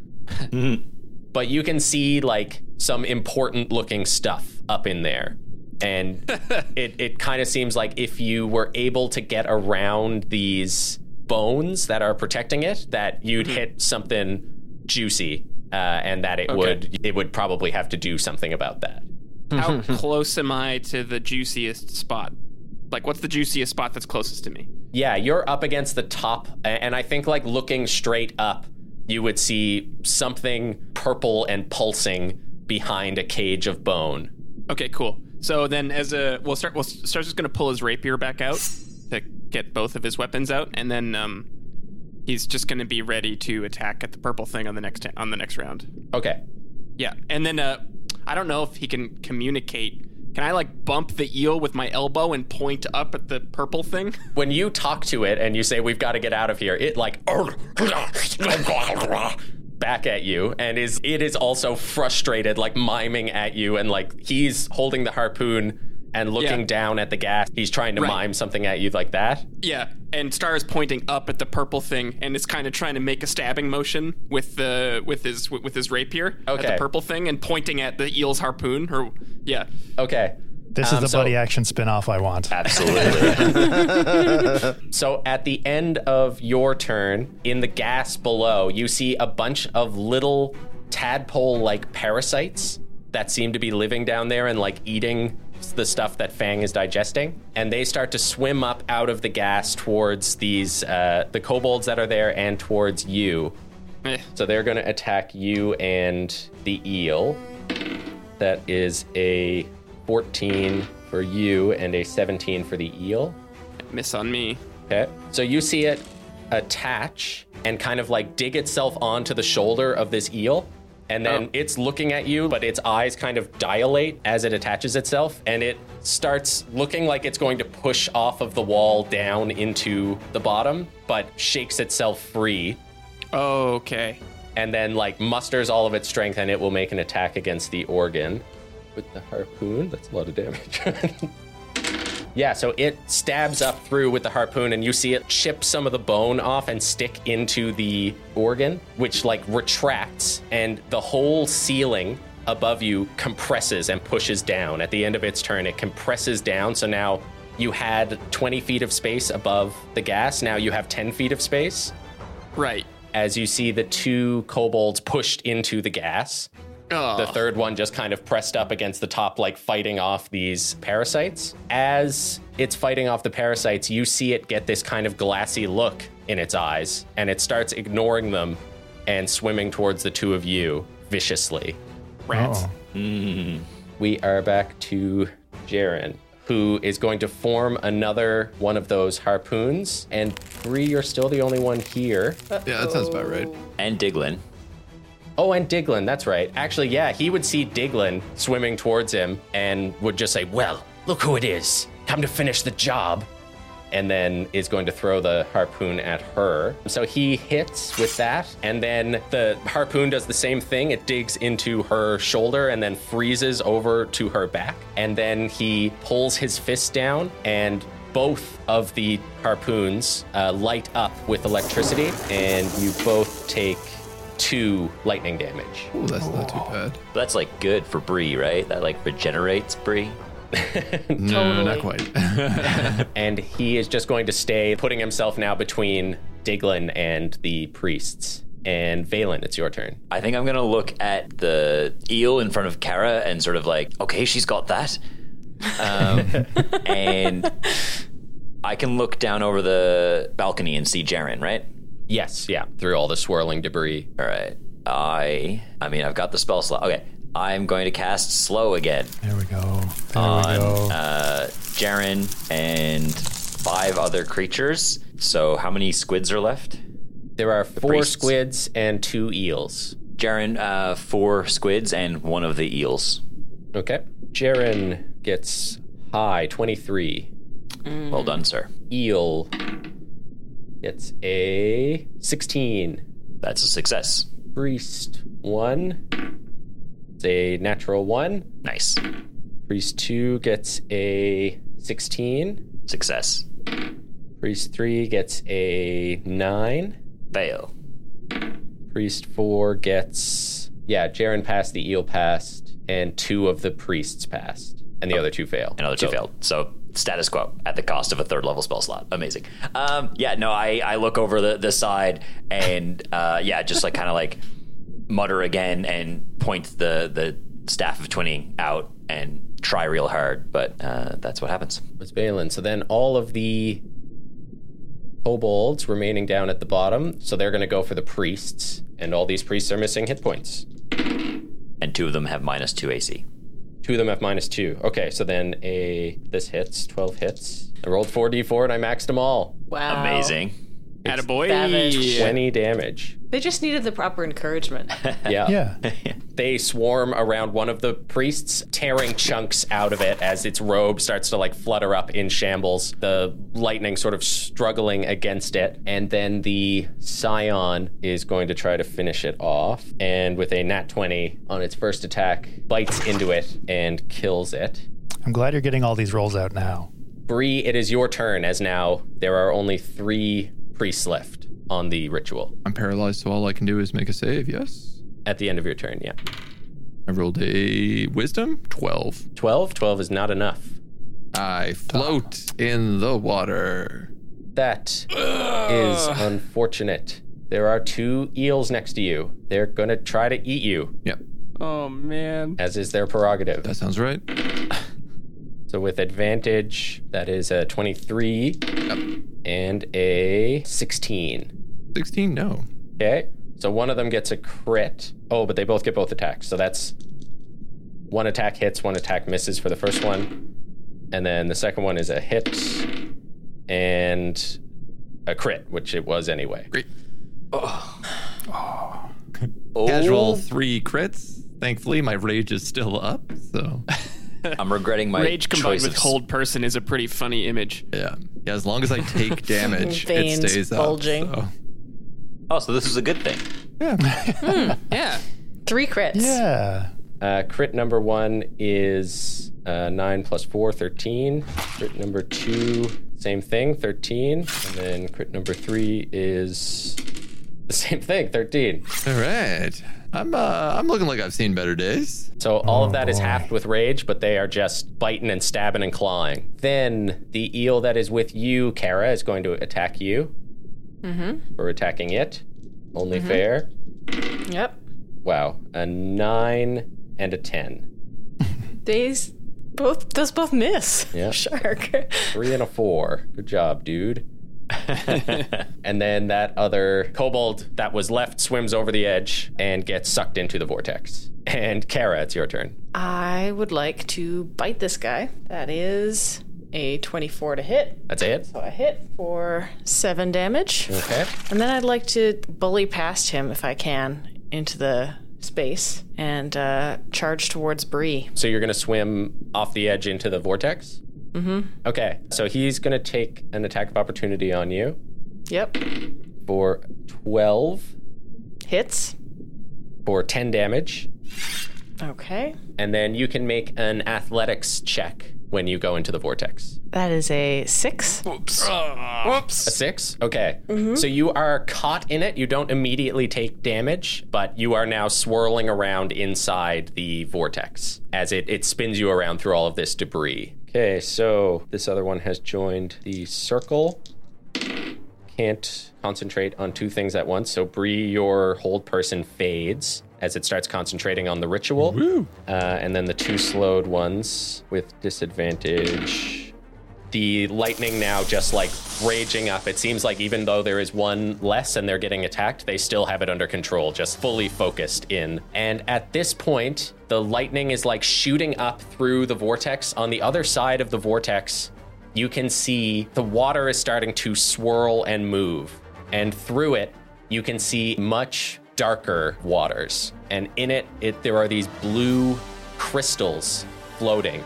but you can see like some important looking stuff up in there. And it, it kind of seems like if you were able to get around these bones that are protecting it, that you'd hit something juicy, uh, and that it would it would probably have to do something about that. How close am I to the juiciest spot? Like, what's the juiciest spot that's closest to me? Yeah, you're up against the top, and I think like looking straight up, you would see something purple and pulsing behind a cage of bone. Okay, cool. So then, as a we'll start. We'll Star's just gonna pull his rapier back out to get both of his weapons out, and then um, he's just gonna be ready to attack at the purple thing on the next on the next round. Okay. Yeah, and then uh, I don't know if he can communicate. Can I like bump the eel with my elbow and point up at the purple thing? When you talk to it and you say we've got to get out of here, it like back at you and is it is also frustrated like miming at you and like he's holding the harpoon and looking Yeah. down at the gas. He's trying to Right. mime something at you like that. Yeah, and Star is pointing up at the purple thing, and is kind of trying to make a stabbing motion with the with his with his rapier at the purple thing, and pointing at the eel's harpoon. Or yeah, Okay. This Um, is the so- buddy action spinoff I want. Absolutely. So at the end of your turn, in the gas below, you see a bunch of little tadpole-like parasites that seem to be living down there and like eating the stuff that Fang is digesting, and they start to swim up out of the gas towards these uh, the kobolds that are there and towards you. Eh, So they're going to attack you and the eel. That is a 14 for you and a 17 for the eel. miss on me. Okay. So you see it attach and kind of like dig itself onto the shoulder of this eel. And then Oh. it's looking at you, but its eyes kind of dilate as it attaches itself. And it starts looking like it's going to push off of the wall down into the bottom, but shakes itself free. Oh, Okay. And then, like, musters all of its strength and it will make an attack against the organ with the harpoon. That's a lot of damage. Yeah, so it stabs up through with the harpoon, and you see it chip some of the bone off and stick into the organ, which like retracts, and the whole ceiling above you compresses and pushes down. At the end of its turn, it compresses down, so now you had 20 feet of space above the gas. Now you have 10 feet of space Right. as you see the two kobolds pushed into the gas. Oh. The third one just kind of pressed up against the top, like fighting off these parasites. As it's fighting off the parasites, you see it get this kind of glassy look in its eyes, and it starts ignoring them and swimming towards the two of you viciously. Rats. Oh. Mm-hmm. We are back to Jerrin, who is going to form another one of those harpoons. And Bree, you're still the only one here. Yeah, that sounds about right. and Diglin. Oh, and Diglin, that's right. Actually, yeah, he would see Diglin swimming towards him and would just say, Well, look who it is. Come to finish the job. and then is going to throw the harpoon at her. So he hits with that, and then the harpoon does the same thing. It digs into her shoulder and then freezes over to her back. And then he pulls his fist down, and both of the harpoons uh, light up with electricity, and you both take two lightning damage. Ooh, that's not too bad. But That's like good for Bree, right? That like regenerates Bree. No, not quite. and he is just going to stay putting himself now between Diglin and the priests. And Valen, it's your turn. I think I'm gonna look at the eel in front of Kara and sort of like, okay, she's got that. Um, and I can look down over the balcony and see Jerrin, right? Yes, yeah, through all the swirling debris. All right. I, I mean, I've got the spell slot. Okay, I'm going to cast slow again There we go. There on we go. uh, Jerrin and five other creatures. So how many squids are left? There are four priests. squids and two eels. Jerrin, uh, four squids and one of the eels. Okay. Jerrin gets high, 23. Well done, sir. Eel gets a 16. That's a success. Priest 1. It's a natural 1. Nice. Priest 2 gets a 16. Success. Priest 3 gets a 9. Fail. Priest 4 gets. Yeah, Jerrin passed, the eel passed, and two of the priests passed. And the oh. other two failed. Another two So- failed. So status quo at the cost of a third level spell slot. Amazing. Um, yeah, no, I, I look over the, the side and uh, yeah, just like kind of like mutter again and point the the staff of twinning out and try real hard. But uh, that's what happens. was Balin. So then all of the kobolds remaining down at the bottom, so they're going to go for the priests, and all these priests are missing hit points. And two of them have minus two AC. Two of them have minus two. Okay, so then a this hits, twelve hits. I rolled four d4 and I maxed them all. Wow. Amazing. Attaboy. savage. Twenty damage. They just needed the proper encouragement. Yeah. yeah. They swarm around one of the priests, tearing chunks out of it as its robe starts to like flutter up in shambles. The lightning sort of struggling against it. And then the scion is going to try to finish it off. And with a nat 20 on its first attack, bites into it and kills it. I'm glad you're getting all these rolls out now. Bree, it is your turn as now there are only three priests left on the ritual. I'm paralyzed, so all I can do is make a save, yes? At the end of your turn, yeah. I rolled a wisdom 12. 12? 12 is not enough. I float in the water. That is unfortunate. There are two eels next to you. They're going to try to eat you, Yep, Oh man. as is their prerogative. that sounds right. So, with advantage, that is a 23 and a 16. 16, no. Okay. So, one of them gets a crit. Oh, but they both get both attacks. So, that's one attack hits, one attack misses for the first one. And then the second one is a hit and a crit, which it was anyway. Great. Oh. oh. Casual three crits. Thankfully, my rage is still up, so I'm regretting my Rage combined choice with hold person is a pretty funny image. yeah. Yeah, as long as I take damage, it stays bulging. up. So. Oh, so this is a good thing. Yeah. Yeah. Three crits. Yeah. Uh, crit number one is uh, 9 plus 4, 13. Crit number two, same thing, 13. And then crit number three is the same thing, 13. All right. I'm uh, I'm looking like I've seen better days. So all of that is halved with rage, but they are just biting and stabbing and clawing. Then the eel that is with you, Kara, is going to attack you. Mm-hmm. For attacking it. Only fair. Yep. Wow. A 9 and a 10. These both those both miss. Yeah. Shark. Three and a four. Good job, dude. and then that other kobold that was left swims over the edge and gets sucked into the vortex. And Kara, it's your turn. I would like to bite this guy. That is a 24 to hit. That's a hit. So I hit for seven damage. Okay. And then I'd like to bully past him if I can into the space and uh, charge towards Bree. So you're going to swim off the edge into the vortex? Mm-hmm. Okay, so he's going to take an attack of opportunity on you Yep. for 12 Hits. for 10 damage. Okay. And then you can make an athletics check when you go into the vortex. That is a six. A six? Okay. So you are caught in it. You don't immediately take damage, but you are now swirling around inside the vortex as it, it spins you around through all of this debris. Okay, so this other one has joined the circle. Can't concentrate on two things at once. So Bree, your hold person fades as it starts concentrating on the ritual. Uh, and then the two slowed ones with disadvantage the lightning now just like raging up. It seems like even though there is one less and they're getting attacked, they still have it under control, just fully focused in. And at this point, the lightning is like shooting up through the vortex. On the other side of the vortex, you can see the water is starting to swirl and move. And through it, you can see much darker waters. And in it, it there are these blue crystals floating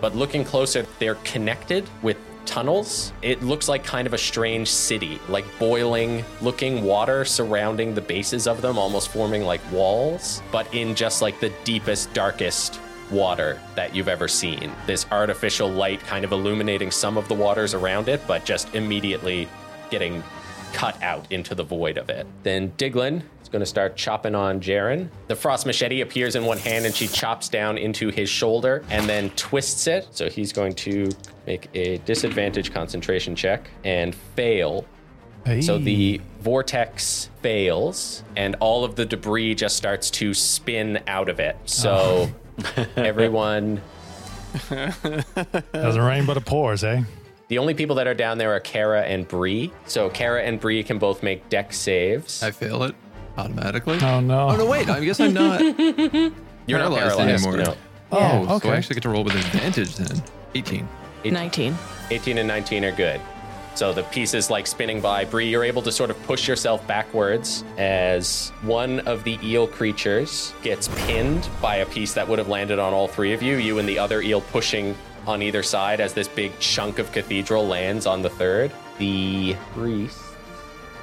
but looking closer, they're connected with tunnels. It looks like kind of a strange city, like boiling looking water surrounding the bases of them, almost forming like walls, but in just like the deepest, darkest water that you've ever seen. This artificial light kind of illuminating some of the waters around it, but just immediately getting cut out into the void of it. Then Diglin going to start chopping on Jerrin. The frost machete appears in one hand and she chops down into his shoulder and then twists it. So he's going to make a disadvantage concentration check and fail. So the vortex fails and all of the debris just starts to spin out of it. So everyone Doesn't rain but it pours, eh? The only people that are down there are Kara and Bree. So Kara and Bree can both make Dex saves. I fail it automatically. Oh no. Oh no, wait. I guess I'm not You're not paralyzed paralyzed anymore. No. Oh, Yeah, so okay. I actually get to roll with advantage then. 18. 19. 18 and 19 are good. So the pieces like spinning by. Bree, you're able to sort of push yourself backwards as one of the eel creatures gets pinned by a piece that would have landed on all three of you. You and the other eel pushing on either side as this big chunk of cathedral lands on the third. The priests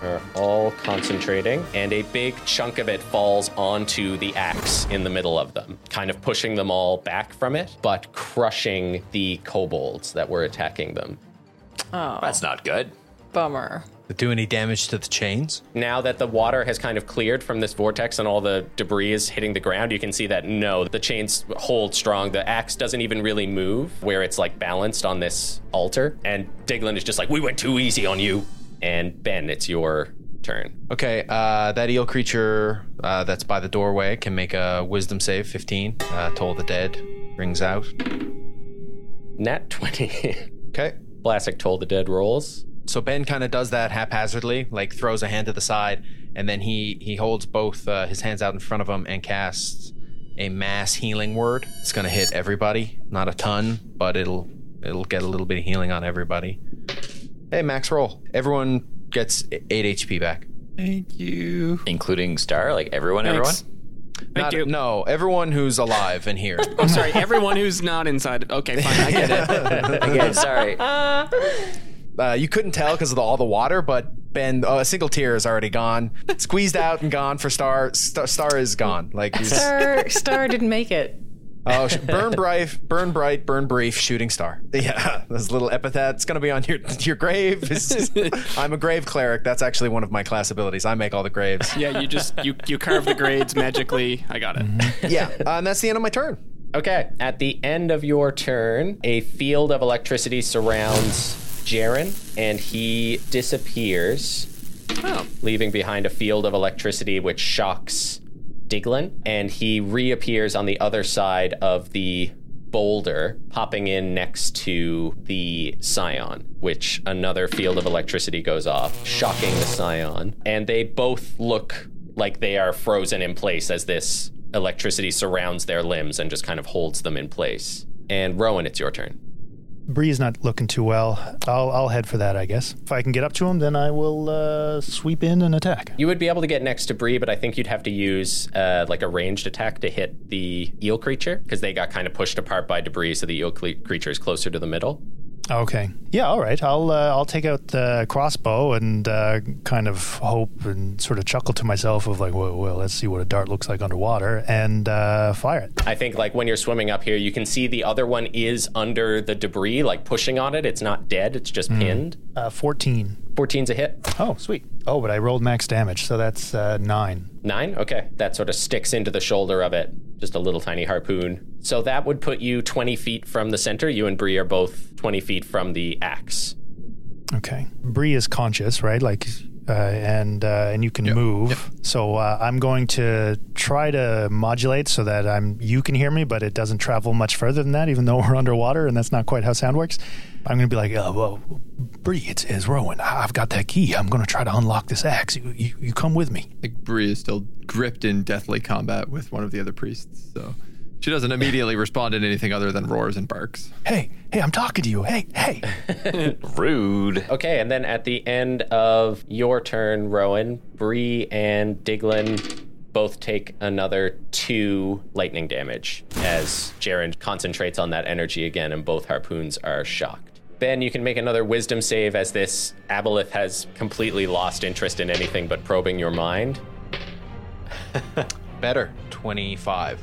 are all concentrating, and a big chunk of it falls onto the axe in the middle of them, kind of pushing them all back from it, but crushing the kobolds that were attacking them. Oh. That's not good. Bummer. Do any damage to the chains? Now that the water has kind of cleared from this vortex and all the debris is hitting the ground, you can see that no, the chains hold strong. The axe doesn't even really move where it's like balanced on this altar. And Diglin is just like, we went too easy on you. And Ben, it's your turn. Okay, uh, that eel creature uh, that's by the doorway can make a wisdom save 15. Uh, Toll the Dead rings out. Nat 20. Okay. Classic Toll the Dead rolls. So Ben kind of does that haphazardly, like throws a hand to the side, and then he he holds both uh, his hands out in front of him and casts a mass healing word. It's gonna hit everybody, not a ton, but it'll it'll get a little bit of healing on everybody. Hey, max roll. Everyone gets eight HP back. Thank you. Including Star, like everyone, Thanks. Thank Not- you. No, everyone who's alive in here. Oh, sorry. Everyone who's not inside. Okay, fine. I get it. everyone. Again, sorry. Uh, you couldn't tell because of the, all the water, but Ben, uh, a single tear is already gone, squeezed out and gone for Star. Star, Star is gone. Like he's, Star, Star didn't make it. Oh, sh- burn bright, burn bright, burn brief, shooting star. Yeah, this little epithet. It's gonna be on your your grave. Just- I'm a grave cleric. That's actually one of my class abilities. I make all the graves. Yeah, you just you you carve the grades magically. I got it. Yeah, uh, and that's the end of my turn. Okay, at the end of your turn, a field of electricity surrounds Jerrin, and he disappears, Oh, leaving behind a field of electricity which shocks Diglin, and he reappears on the other side of the boulder, popping in next to the Scion, which another field of electricity goes off, shocking the Scion. And they both look like they are frozen in place as this electricity surrounds their limbs and just kind of holds them in place. And Rowan, it's your turn. Bree's not looking too well. I'll I'll head for that, I guess. If I can get up to him, then I will uh, sweep in and attack. You would be able to get next to Bree, but I think you'd have to use uh, like a ranged attack to hit the eel creature because they got kind of pushed apart by debris, so the eel creature is closer to the middle. Okay. Yeah. All right. I'll uh, I'll take out the crossbow and uh, kind of hope and sort of chuckle to myself of like, well, well let's see what a dart looks like underwater and uh, fire it. I think like when you're swimming up here, you can see the other one is under the debris, like pushing on it. It's not dead; it's just pinned. Uh, Fourteen. 14's a hit. Oh, sweet. Oh, but I rolled max damage, so that's uh, nine. Nine? Okay. That sort of sticks into the shoulder of it. Just a little tiny harpoon. So that would put you 20 feet from the center. You and Bree are both 20 feet from the axe. Okay. Bree is conscious, right? Like, uh, and uh, and you can move. So uh, I'm going to try to modulate so that I'm you can hear me, but it doesn't travel much further than that, even though we're underwater, and that's not quite how sound works. I'm going to be like, oh, well, Bree, it's, it's Rowan. I've got that key. I'm going to try to unlock this axe. You, you, you come with me. Like Bree is still gripped in deathly combat with one of the other priests, so she doesn't immediately respond to anything other than roars and barks. Hey, hey, I'm talking to you. Hey, hey. Rude. Okay, and then at the end of your turn, Rowan, Bree and Diglin both take another two lightning damage as Jerrin concentrates on that energy again, and both harpoons are shocked. Ben, you can make another wisdom save as this aboleth has completely lost interest in anything but probing your mind. Better. 25.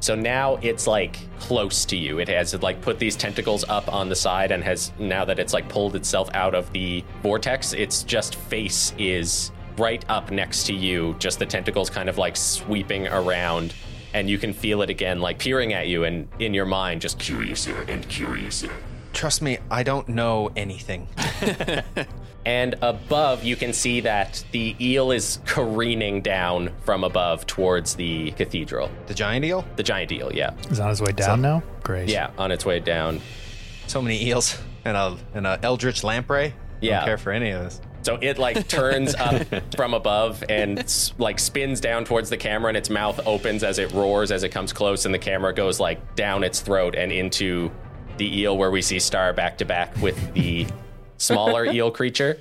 So now it's like close to you. It has like put these tentacles up on the side and has now that it's like pulled itself out of the vortex, its just face is right up next to you. Just the tentacles kind of like sweeping around and you can feel it again like peering at you and in your mind just Curiouser and curiouser. Trust me, I don't know anything. and above you can see that the eel is careening down from above towards the cathedral. The giant eel? The giant eel, yeah. Is on his way down now? Great. Yeah, on its way down. So many eels and a and a eldritch lamprey. Yeah. Don't care for any of this. So it like turns up from above and like spins down towards the camera, and its mouth opens as it roars as it comes close, and the camera goes like down its throat and into the eel, where we see Star back to back with the smaller eel creature.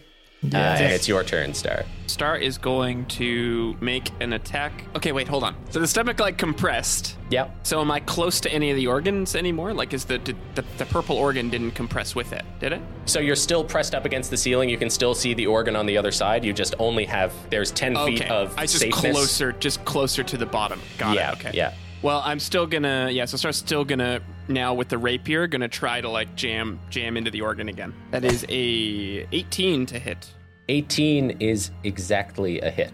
Uh, and it's your turn, Star. Star is going to make an attack. Okay, wait, hold on. So the stomach like compressed. Yep. So am I close to any of the organs anymore? Like, is the the, the purple organ didn't compress with it? Did it? So you're still pressed up against the ceiling. You can still see the organ on the other side. You just only have there's ten feet of I just safeness. closer, just closer to the bottom. Got Yeah, it. Okay. yeah. Well, I'm still gonna. Yeah. So Star's still gonna now with the rapier gonna try to like jam jam into the organ again. That is a 18 to hit. 18 is exactly a hit.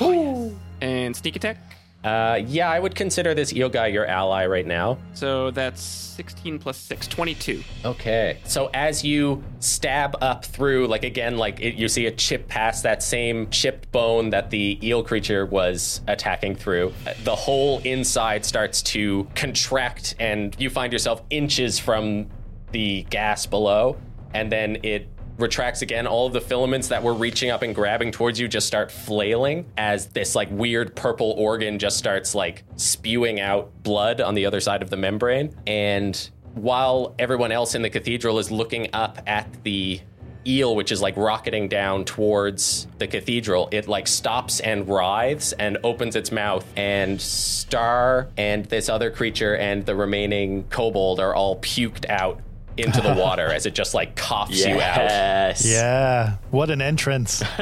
Oh, yes. And sneak attack. Uh, yeah, I would consider this eel guy your ally right now. So that's 16 plus 6, 22. Okay. So as you stab up through, like again, like it, you see a chip past that same chipped bone that the eel creature was attacking through, the whole inside starts to contract, and you find yourself inches from the gas below, and then it retracts again. All of the filaments that were reaching up and grabbing towards you just start flailing as this like weird purple organ just starts like spewing out blood on the other side of the membrane. And while everyone else in the cathedral is looking up at the eel which is like rocketing down towards the cathedral it like stops and writhes and opens its mouth and star and this other creature and the remaining kobold are all puked out into the water as it just like coughs you out Yes. Yeah. What an entrance.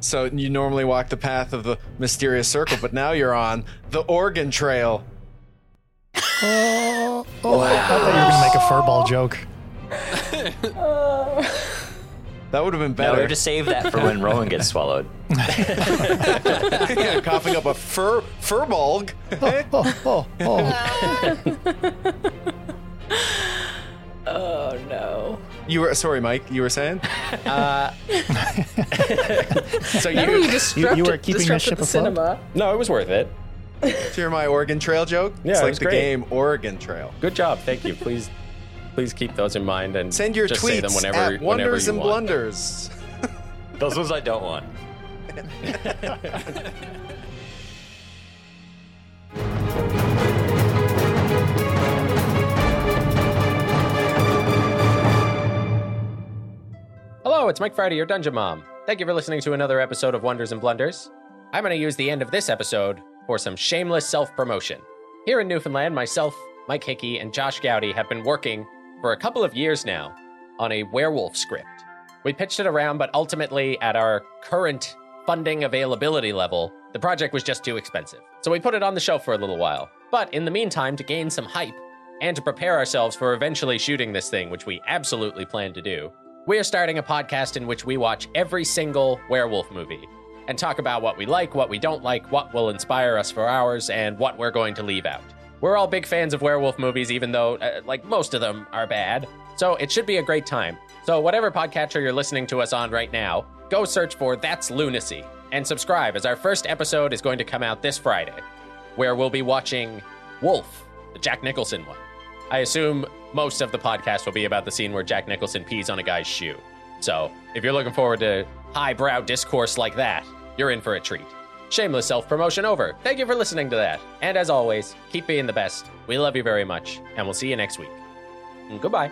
So you normally walk the path of the mysterious circle, but now you're on the organ trail. oh I thought you were going to make a furball joke. That would have been No, we better. have to save that for when Rowan gets swallowed. yeah, coughing up a fur fur bulg. Oh, oh, oh. Oh Oh, no. You were sorry, Mike. You were saying? Uh, so Remember you you disrupted, were keeping disrupted this ship the afloat? cinema. no it was worth it To hear my Oregon Trail joke? Yeah, it's it like was the great. game Oregon Trail. good job thank you please please keep those in mind and Send your just tweets say them whenever at whenever Wonders you and want. Blunders. Those ones I don't want. Hello, it's Mike Friday, your Dungeon Mom. Thank you for listening to another episode of Wonders and Blunders. I'm going to use the end of this episode for some shameless self promotion. Here in Newfoundland, myself, Mike Hickey, and Josh Gowdy have been working for a couple of years now on a werewolf script. We pitched it around, but ultimately, at our current funding availability level, the project was just too expensive. So we put it on the shelf for a little while. But in the meantime, to gain some hype and to prepare ourselves for eventually shooting this thing, which we absolutely plan to do, we are starting a podcast in which we watch every single werewolf movie and talk about what we like, what we don't like, what will inspire us for ours, and what we're going to leave out. We're all big fans of werewolf movies, even though, uh, like, most of them are bad. So it should be a great time. So, whatever podcatcher you're listening to us on right now, go search for That's Lunacy and subscribe, as our first episode is going to come out this Friday, where we'll be watching Wolf, the Jack Nicholson one. I assume most of the podcast will be about the scene where Jack Nicholson pees on a guy's shoe. So, if you're looking forward to highbrow discourse like that, you're in for a treat. Shameless self promotion over. Thank you for listening to that. And as always, keep being the best. We love you very much, and we'll see you next week. Goodbye.